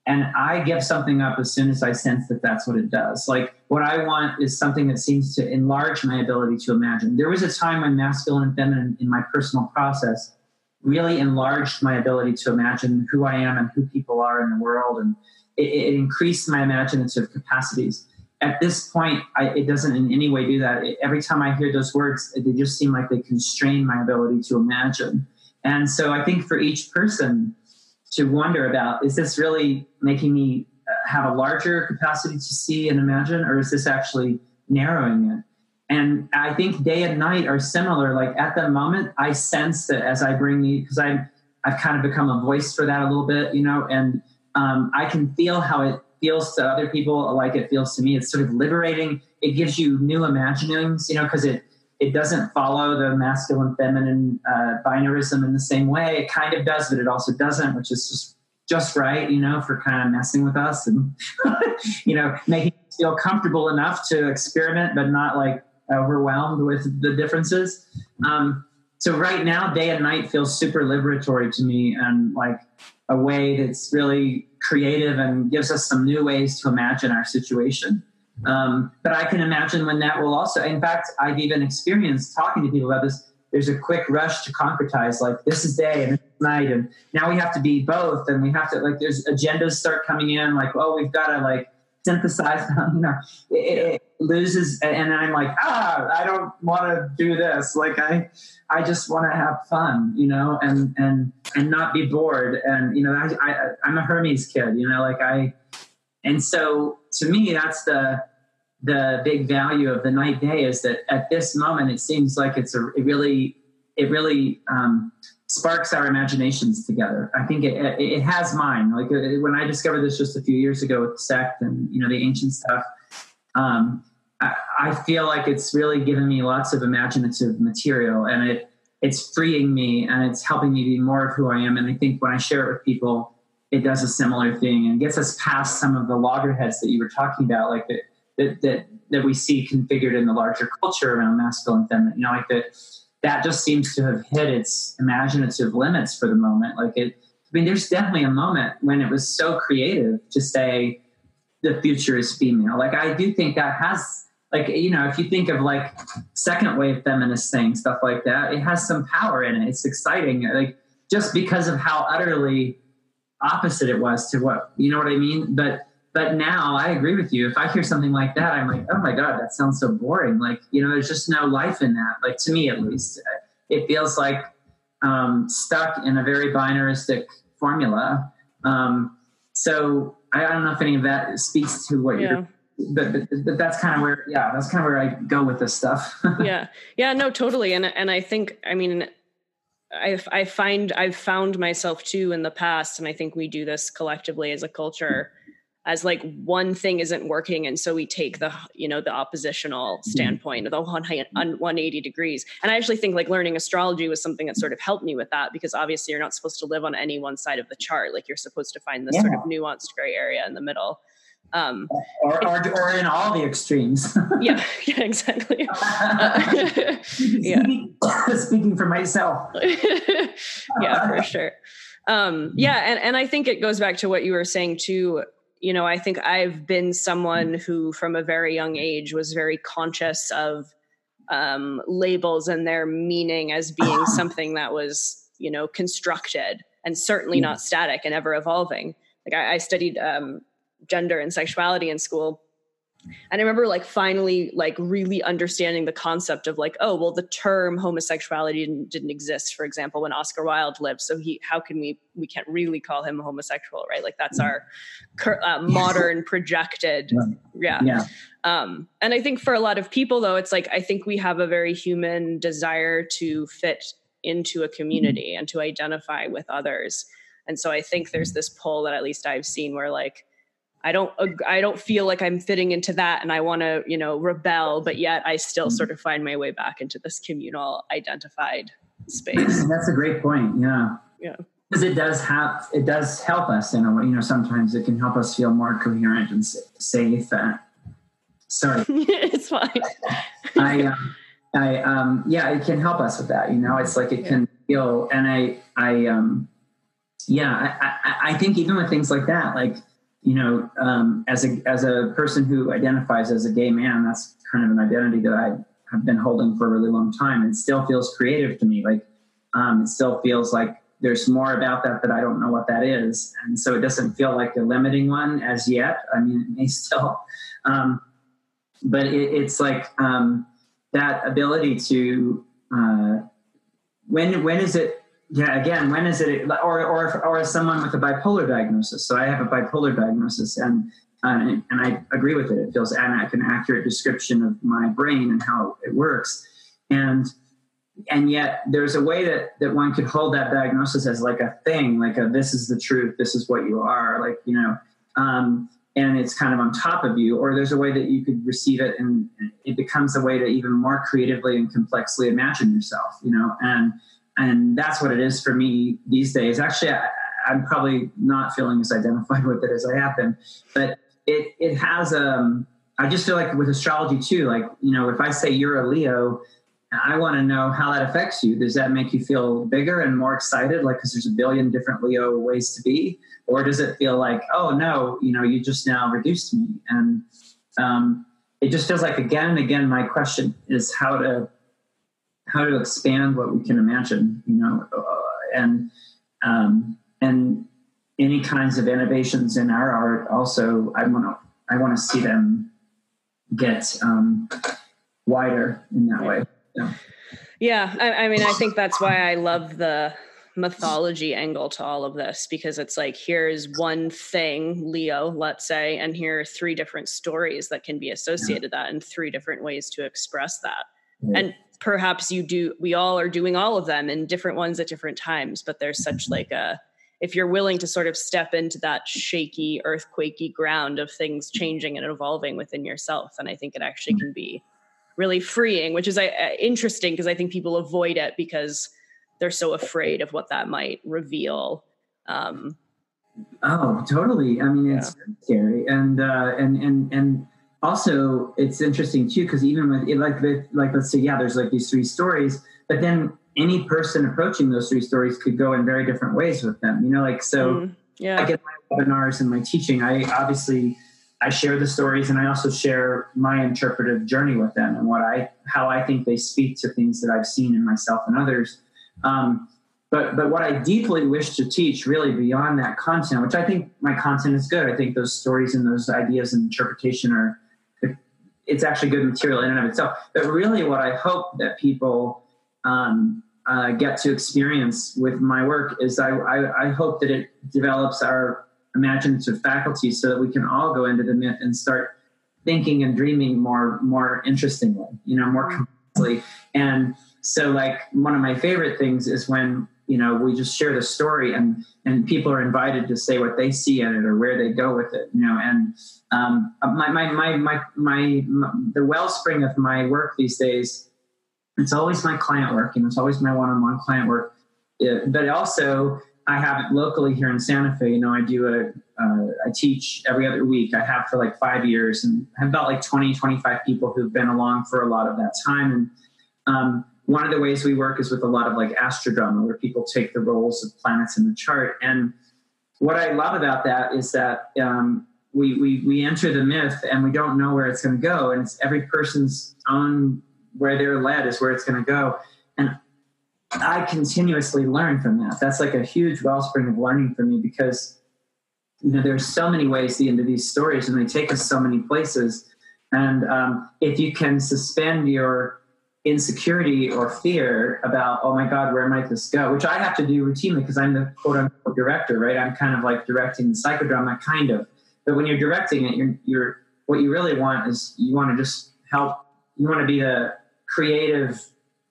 And I give something up as soon as I sense that that's what it does. Like what I want is something that seems to enlarge my ability to imagine. There was a time when masculine and feminine in my personal process really enlarged my ability to imagine who I am and who people are in the world and it, it increased my imaginative capacities. At this point, I, it doesn't in any way do that. It, every time I hear those words, they just seem like they constrain my ability to imagine. And so I think for each person to wonder about is this really making me uh, have a larger capacity to see and imagine, or is this actually narrowing it? And I think day and night are similar. Like at the moment, I sense that as I bring the, because I'm, I've kind of become a voice for that a little bit, you know, and um, I can feel how it feels to other people like it feels to me. It's sort of liberating. It gives you new imaginings, you know, because it it doesn't follow the masculine feminine uh, binarism in the same way. It kind of does, but it also doesn't, which is just just right, you know, for kind of messing with us and you know making us feel comfortable enough to experiment, but not like overwhelmed with the differences. Um, so right now, day and night feels super liberatory to me, and like a way that's really creative and gives us some new ways to imagine our situation. Um, but I can imagine when that will also, in fact, I've even experienced talking to people about this. There's a quick rush to concretize, like this is day and night, and now we have to be both, and we have to like. There's agendas start coming in, like oh, we've got to like synthesize them. You know, it, it loses, and I'm like ah, I don't want to do this. Like I, I just want to have fun, you know, and and and not be bored. And you know, I, I I'm a Hermes kid, you know, like I, and so to me, that's the the big value of the night day is that at this moment it seems like it's a it really it really um, sparks our imaginations together. I think it, it, it has mine. Like it, when I discovered this just a few years ago with sect and you know the ancient stuff, um, I, I, feel like it's really given me lots of imaginative material, and it it's freeing me and it's helping me be more of who I am. And I think when I share it with people, it does a similar thing and gets us past some of the loggerheads that you were talking about, like that that that, that we see configured in the larger culture around masculine and feminine. You know, like that that just seems to have hit its imaginative limits for the moment. Like it, I mean, there's definitely a moment when it was so creative to say the future is female. Like I do think that has like you know if you think of like second wave feminist things stuff like that it has some power in it it's exciting like just because of how utterly opposite it was to what you know what i mean but but now i agree with you. If i hear something like that i'm like oh my god that sounds so boring. Like you know there's just no life in that. Like to me at least it feels like um, stuck in a very binaristic formula. Um, so I, I, don't know if any of that speaks to what yeah. you're but, but, but that's kind of where yeah that's kind of where i go with this stuff. Yeah. Yeah no totally. And and i think i mean I, I find I've found myself too in the past, and I think we do this collectively as a culture, as like one thing isn't working, and so we take the you know the oppositional mm-hmm. standpoint, the 180 degrees. And I actually think like learning astrology was something that sort of helped me with that because obviously you're not supposed to live on any one side of the chart, like you're supposed to find this yeah. sort of nuanced gray area in the middle. Um, or, or, or, in all the extremes. yeah, yeah, exactly. Uh, yeah. Speaking, speaking for myself. yeah, for sure. Um, yeah, and, and I think it goes back to what you were saying too. You know, I think I've been someone who, from a very young age, was very conscious of um, labels and their meaning as being something that was, you know, constructed and certainly not static and ever evolving. Like I, I studied um, gender and sexuality in school and i remember like finally like really understanding the concept of like oh well the term homosexuality didn't, didn't exist for example when oscar wilde lived. So he how can we we can't really call him a homosexual right? Like that's our uh, modern projected yeah. Yeah. Um and i think for a lot of people though it's like i think we have a very human desire to fit into a community mm-hmm. and to identify with others. And so i think there's this pull that at least i've seen where like I don't I don't feel like I'm fitting into that and I want to, you know, rebel, but yet I still sort of find my way back into this communal identified space. That's a great point. Yeah. Yeah. Because it does have it does help us in a way, you know, sometimes it can help us feel more coherent and safe. And, sorry. it's fine. I um, I um yeah, it can help us with that, you know. It's like it yeah. can feel and I I um yeah, I, I, I think even with things like that, like you know, um, as a as a person who identifies as a gay man, that's kind of an identity that I have been holding for a really long time, and still feels creative to me. Like um, it still feels like there's more about that that I don't know what that is, and so it doesn't feel like a limiting one as yet. I mean, it may still, um, but it, it's like um, that ability to uh, when when is it yeah again when is it or or or someone with a bipolar diagnosis. So i have a bipolar diagnosis and uh, and i agree with it. It feels an, an accurate description of my brain and how it works. And and yet there's a way that that one could hold that diagnosis as like a thing like a this is the truth this is what you are like you know um, and it's kind of on top of you. Or there's a way that you could receive it and it becomes a way to even more creatively and complexly imagine yourself you know and and that's what it is for me these days. Actually, I, am probably not feeling as identified with it as I have been, but it it has um. I just feel like with astrology too, like you know, if I say you're a Leo, I want to know how that affects you. Does that make you feel bigger and more excited, like because there's a billion different Leo ways to be, or does it feel like, oh no, you know, you just now reduced me, and um, it just feels like again and again. My question is how to how to expand what we can imagine, you know, uh, and um, and any kinds of innovations in our art. Also, I want to I want to see them get um, wider in that way. Yeah, yeah. I, I mean, I think that's why I love the mythology angle to all of this because it's like here's one thing leo let's say and here are three different stories that can be associated yeah. that and three different ways to express that yeah. and perhaps you do we all are doing all of them in different ones at different times but there's such like a if you're willing to sort of step into that shaky earthquakey ground of things changing and evolving within yourself then i think it actually mm-hmm. can be really freeing, which is uh, interesting because I think people avoid it because they're so afraid of what that might reveal. Um, oh, totally. I mean, it's yeah. scary, and uh, and and and also it's interesting too because even with like like let's say yeah, there's like these three stories, but then any person approaching those three stories could go in very different ways with them. You know, like so. Mm, yeah. I get my webinars and my teaching. I obviously I share the stories and I also share my interpretive journey with them and what I how I think they speak to things that I've seen in myself and others. Um, but but what I deeply wish to teach, really beyond that content, which I think my content is good. I think those stories and those ideas and interpretation are it's actually good material in and of itself. But really, what I hope that people um, uh, get to experience with my work is I, I, I hope that it develops our imaginative faculty so that we can all go into the myth and start thinking and dreaming more more interestingly you know more complexly and so like one of my favorite things is when you know we just share the story and and people are invited to say what they see in it or where they go with it you know and um, my, my, my my my my the wellspring of my work these days it's always my client work and it's always my one-on-one client work but also I have it locally here in Santa Fe. You know, I do a, uh, I teach every other week. I have for like five years and I have about like 20, 25 people who've been along for a lot of that time. And um, one of the ways we work is with a lot of like astrodrama where people take the roles of planets in the chart. And what I love about that is that um, we, we, we enter the myth and we don't know where it's going to go. And it's every person's own, where they're led is where it's going to go. And I continuously learn from that. That's like a huge wellspring of learning for me because you know there's so many ways to into these stories and they take us so many places. And um, if you can suspend your insecurity or fear about, oh my God, where might this go? Which I have to do routinely because I'm the quote unquote director, right? I'm kind of like directing the psychodrama, kind of. But when you're directing it, you're, you're what you really want is you want to just help. You want to be a creative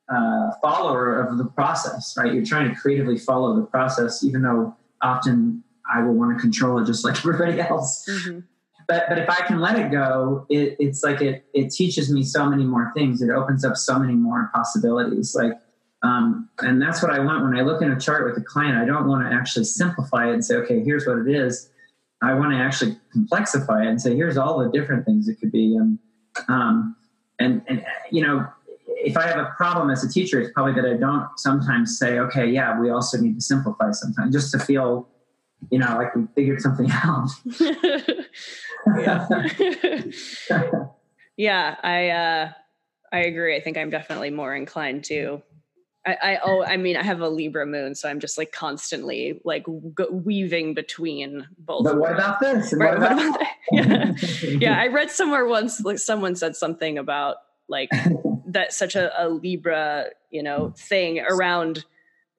uh, follower of the process, right? You're trying to creatively follow the process, even though often I will want to control it just like everybody else. Mm-hmm. But but if I can let it go, it, it's like it it teaches me so many more things. It opens up so many more possibilities. Like um, and that's what I want when I look in a chart with a client. I don't want to actually simplify it and say, okay, here's what it is. I want to actually complexify it and say, here's all the different things it could be. And um, and and you know, if I have a problem as a teacher, it's probably that I don't sometimes say, okay, yeah, we also need to simplify sometimes just to feel, you know, like we figured something out. yeah. yeah, I, uh, I agree. I think I'm definitely more inclined to I, I, oh I mean I have a Libra moon, so I'm just like constantly like weaving between both. But what about this? Right, what about yeah. yeah, I read somewhere once like someone said something about like that such a, a libra you know thing around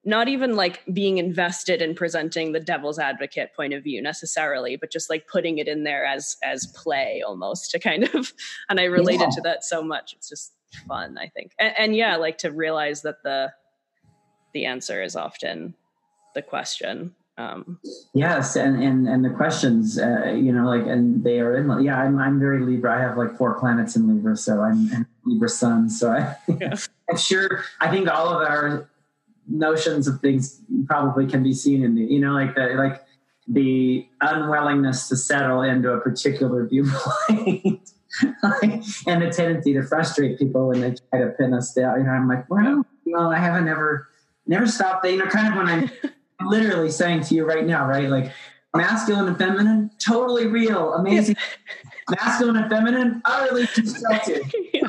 not even like being invested in presenting the devil's advocate point of view necessarily but just like putting it in there as as play almost to kind of and i related yeah. to that so much it's just fun i think and, and yeah like to realize that the the answer is often the question um, yes, and and and the questions, uh, you know, like, and they are in. Yeah, I'm I'm very Libra. I have like four planets in Libra, so I'm, I'm Libra Sun. So I, yeah. I'm sure. I think all of our notions of things probably can be seen in the, you know, like the like the unwillingness to settle into a particular viewpoint. and the tendency to frustrate people when they try to pin us down. You know, I'm like, well, well, I haven't ever, never stopped. You know, kind of when I'm literally saying to you right now, right? Like masculine and feminine, totally real, amazing. masculine and feminine, utterly constructed. yeah.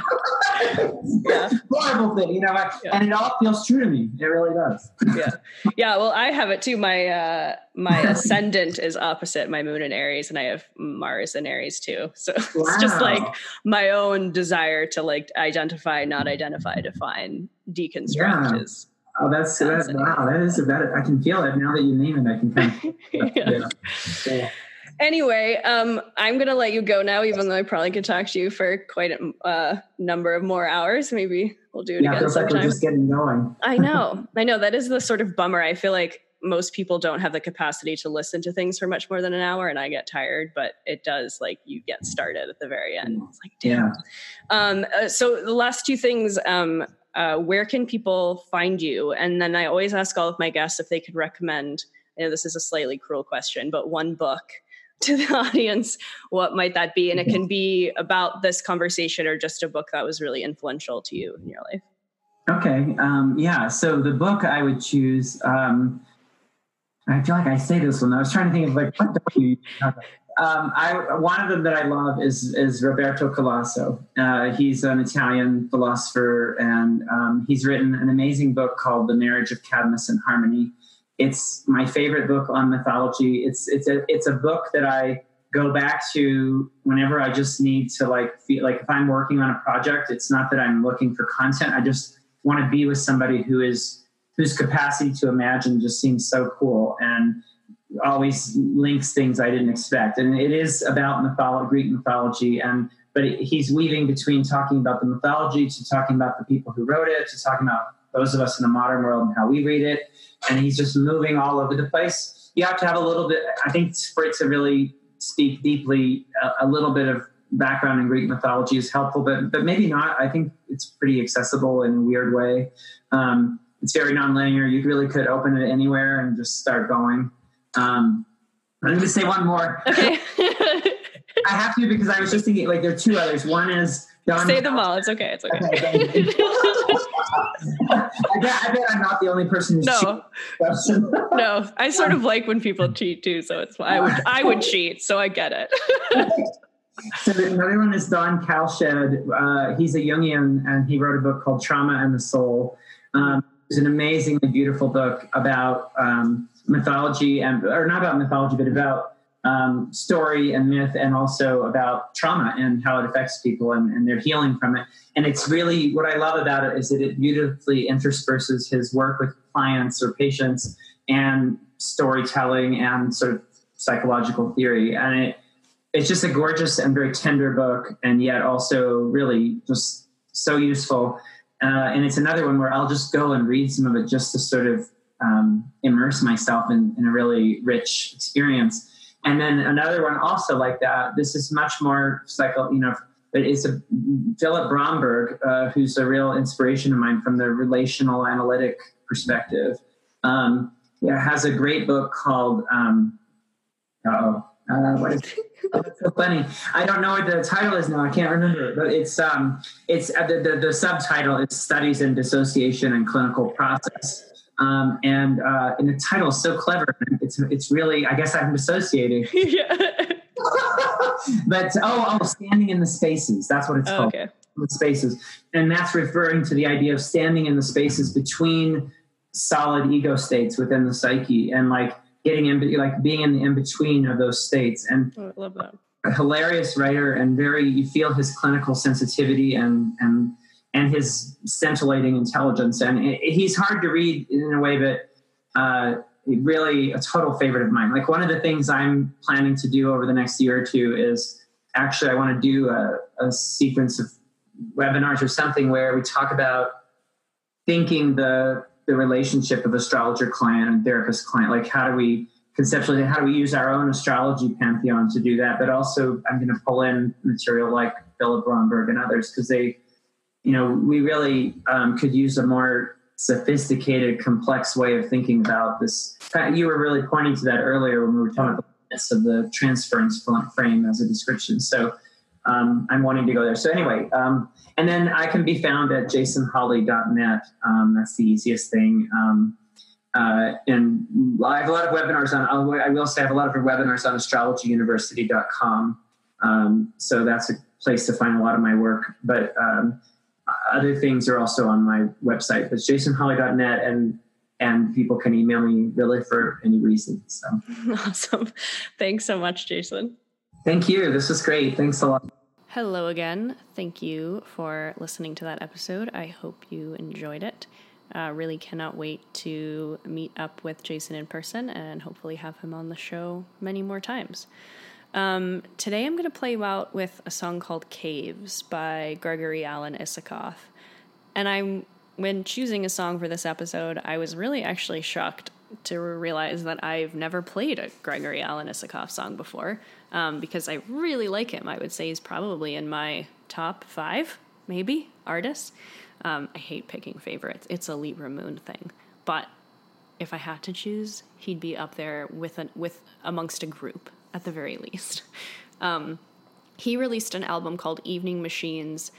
yeah. Horrible thing, you know, yeah. and it all feels true to me. It really does. yeah. Yeah. Well, I have it too. My, uh, my ascendant is opposite my moon in Aries, and I have Mars in Aries too. So wow. it's just like my own desire to like identify, not identify, define, deconstruct yeah. is Oh, that's that, wow. That is that. I can feel it now that you name it. I can kind of, yeah. yeah. Anyway, um, I'm gonna let you go now, even though I probably could talk to you for quite a uh, number of more hours. Maybe we'll do it yeah, again feels sometime. Like we're just getting going. I know, I know. That is the sort of bummer. I feel like most people don't have the capacity to listen to things for much more than an hour, and I get tired. But it does like you get started at the very end. It's like damn. Yeah. Um, uh, so the last two things. Um, uh, where can people find you? And then I always ask all of my guests if they could recommend. I know this is a slightly cruel question, but one book to the audience. What might that be? And it can be about this conversation or just a book that was really influential to you in your life. Okay. Um, yeah. So the book I would choose. Um, I feel like I say this one. I was trying to think of like what do you um, I, one of them that I love is is Roberto Calasso. Uh, he's an Italian philosopher, and um, he's written an amazing book called The Marriage of Cadmus and Harmony. It's my favorite book on mythology. It's it's a it's a book that I go back to whenever I just need to like feel like if I'm working on a project. It's not that I'm looking for content. I just want to be with somebody who is whose capacity to imagine just seems so cool and always links things I didn't expect. And it is about mythology, Greek mythology, and but he's weaving between talking about the mythology to talking about the people who wrote it to talking about those of us in the modern world and how we read it. And he's just moving all over the place. You have to have a little bit. I think for it to really speak deeply, a, a little bit of background in Greek mythology is helpful, but but maybe not. I think it's pretty accessible in a weird way. Um, it's very nonlinear. You really could open it anywhere and just start going. Um, I'm going to say one more. Okay. I have to because I was just thinking like there are two others. One is Don. Say them all. It's okay. It's okay. okay I, bet, I bet I'm not the only person who's no. no, I sort of like when people cheat too, so it's I would I would cheat, so I get it. so another one is Don Kalsched. Uh, he's a Jungian, and he wrote a book called Trauma and the Soul. Um, it's an amazingly beautiful book about um, mythology and or not about mythology, but about um, story and myth, and also about trauma and how it affects people and, and their healing from it. And it's really what I love about it is that it beautifully intersperses his work with clients or patients and storytelling and sort of psychological theory. And it it's just a gorgeous and very tender book, and yet also really just so useful. Uh, and it's another one where I'll just go and read some of it just to sort of um, immerse myself in, in a really rich experience. And then another one also like that. This is much more psycho, you know, but it's a Philip Bromberg, uh, who's a real inspiration of mine from the relational analytic perspective. Um, yeah, has a great book called um, oh, uh, what is oh, so funny. I don't know what the title is now. I can't remember, but it's um, it's uh, the, the, the subtitle is Studies in Dissociation and Clinical Process. Um, and uh, and the title is so clever. It's it's really I guess I'm dissociating. yeah. but oh oh, standing in the spaces. That's what it's oh, called. Okay. The spaces, and that's referring to the idea of standing in the spaces between solid ego states within the psyche, and like getting in, like being in the in between of those states. And oh, I love that. A hilarious writer, and very you feel his clinical sensitivity and and and his scintillating intelligence. And he's hard to read in a way that uh, really a total favorite of mine. Like one of the things I'm planning to do over the next year or two is actually I want to do a, a sequence of webinars or something where we talk about thinking the the relationship of astrologer client and therapist client. Like how do we conceptually how do we use our own astrology pantheon to do that? But also I'm going to pull in material like Philip Bromberg and others because they you know, we really um, could use a more sophisticated, complex way of thinking about this. You were really pointing to that earlier when we were talking about the of the transference frame as a description. So um, I'm wanting to go there. So anyway, um, and then I can be found at jasonholley.net. Um, that's the easiest thing. Um, uh, and I have a lot of webinars on. I will say I have a lot of webinars on astrologyuniversity.com. Um, so that's a place to find a lot of my work. But um, other things are also on my website. It's jasonholley.net, and and people can email me really for any reason. So awesome! Thanks so much, Jason. Thank you. This was great. Thanks a lot. Hello again. Thank you for listening to that episode. I hope you enjoyed it. Uh, really cannot wait to meet up with Jason in person and hopefully have him on the show many more times. Um, today I'm going to play you out with a song called Caves by Gregory Alan Isakov. And I'm when choosing a song for this episode, I was really actually shocked to realize that I've never played a Gregory Alan Isakov song before um, because I really like him. I would say he's probably in my top five, maybe, artists. Um, I hate picking favorites. It's a Libra Moon thing. But if I had to choose, he'd be up there with an, with amongst a group at the very least. Um, he released an album called Evening Machines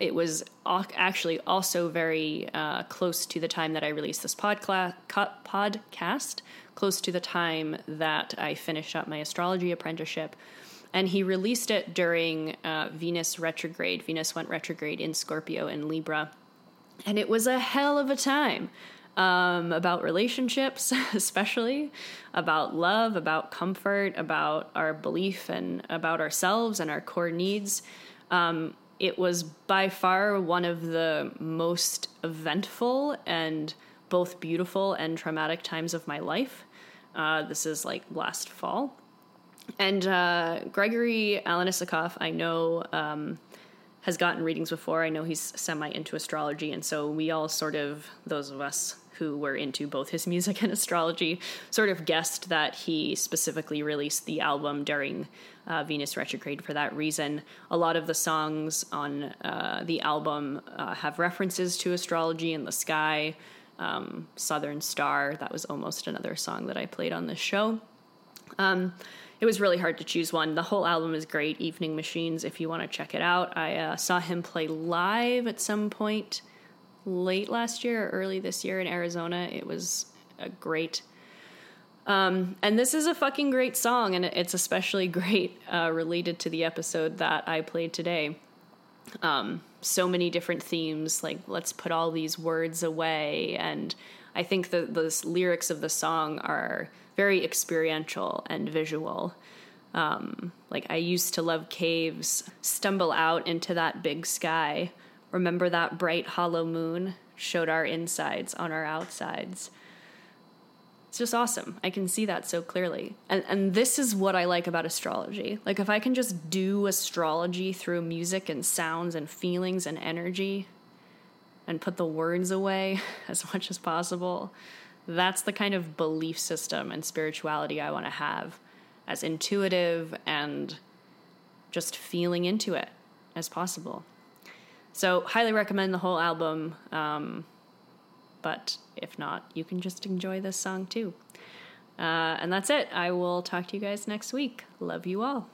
it was actually also very uh, close to the time that I released this podcla- podcast, close to the time that I finished up my astrology apprenticeship. And he released it during uh, Venus retrograde. Venus went retrograde in Scorpio and Libra. And it was a hell of a time um, about relationships, especially about love, about comfort, about our belief and about ourselves and our core needs. Um, it was by far one of the most eventful and both beautiful and traumatic times of my life. Uh, this is like last fall. And uh, Gregory Alan Isakov, I know, um, has gotten readings before. I know he's semi into astrology. And so we all sort of, those of us who were into both his music and astrology, sort of guessed that he specifically released the album during uh, Venus retrograde for that reason. A lot of the songs on uh, the album uh, have references to astrology in the sky. Um, Southern Star, that was almost another song that I played on this show. Um, it was really hard to choose one. The whole album is great. Evening Machines, if you want to check it out. I uh, saw him play live at some point late last year or early this year in Arizona. It was a great um, and this is a fucking great song, and it's especially great uh, related to the episode that I played today. Um, so many different themes, like let's put all these words away. And I think that the lyrics of the song are very experiential and visual. Um, like, I used to love caves, stumble out into that big sky. Remember that bright hollow moon showed our insides on our outsides. It's just awesome. I can see that so clearly. And and this is what I like about astrology. Like if I can just do astrology through music and sounds and feelings and energy and put the words away as much as possible, that's the kind of belief system and spirituality I want to have as intuitive and just feeling into it as possible. So, highly recommend the whole album. Um, but if not, you can just enjoy this song too. Uh, and that's it. I will talk to you guys next week. Love you all.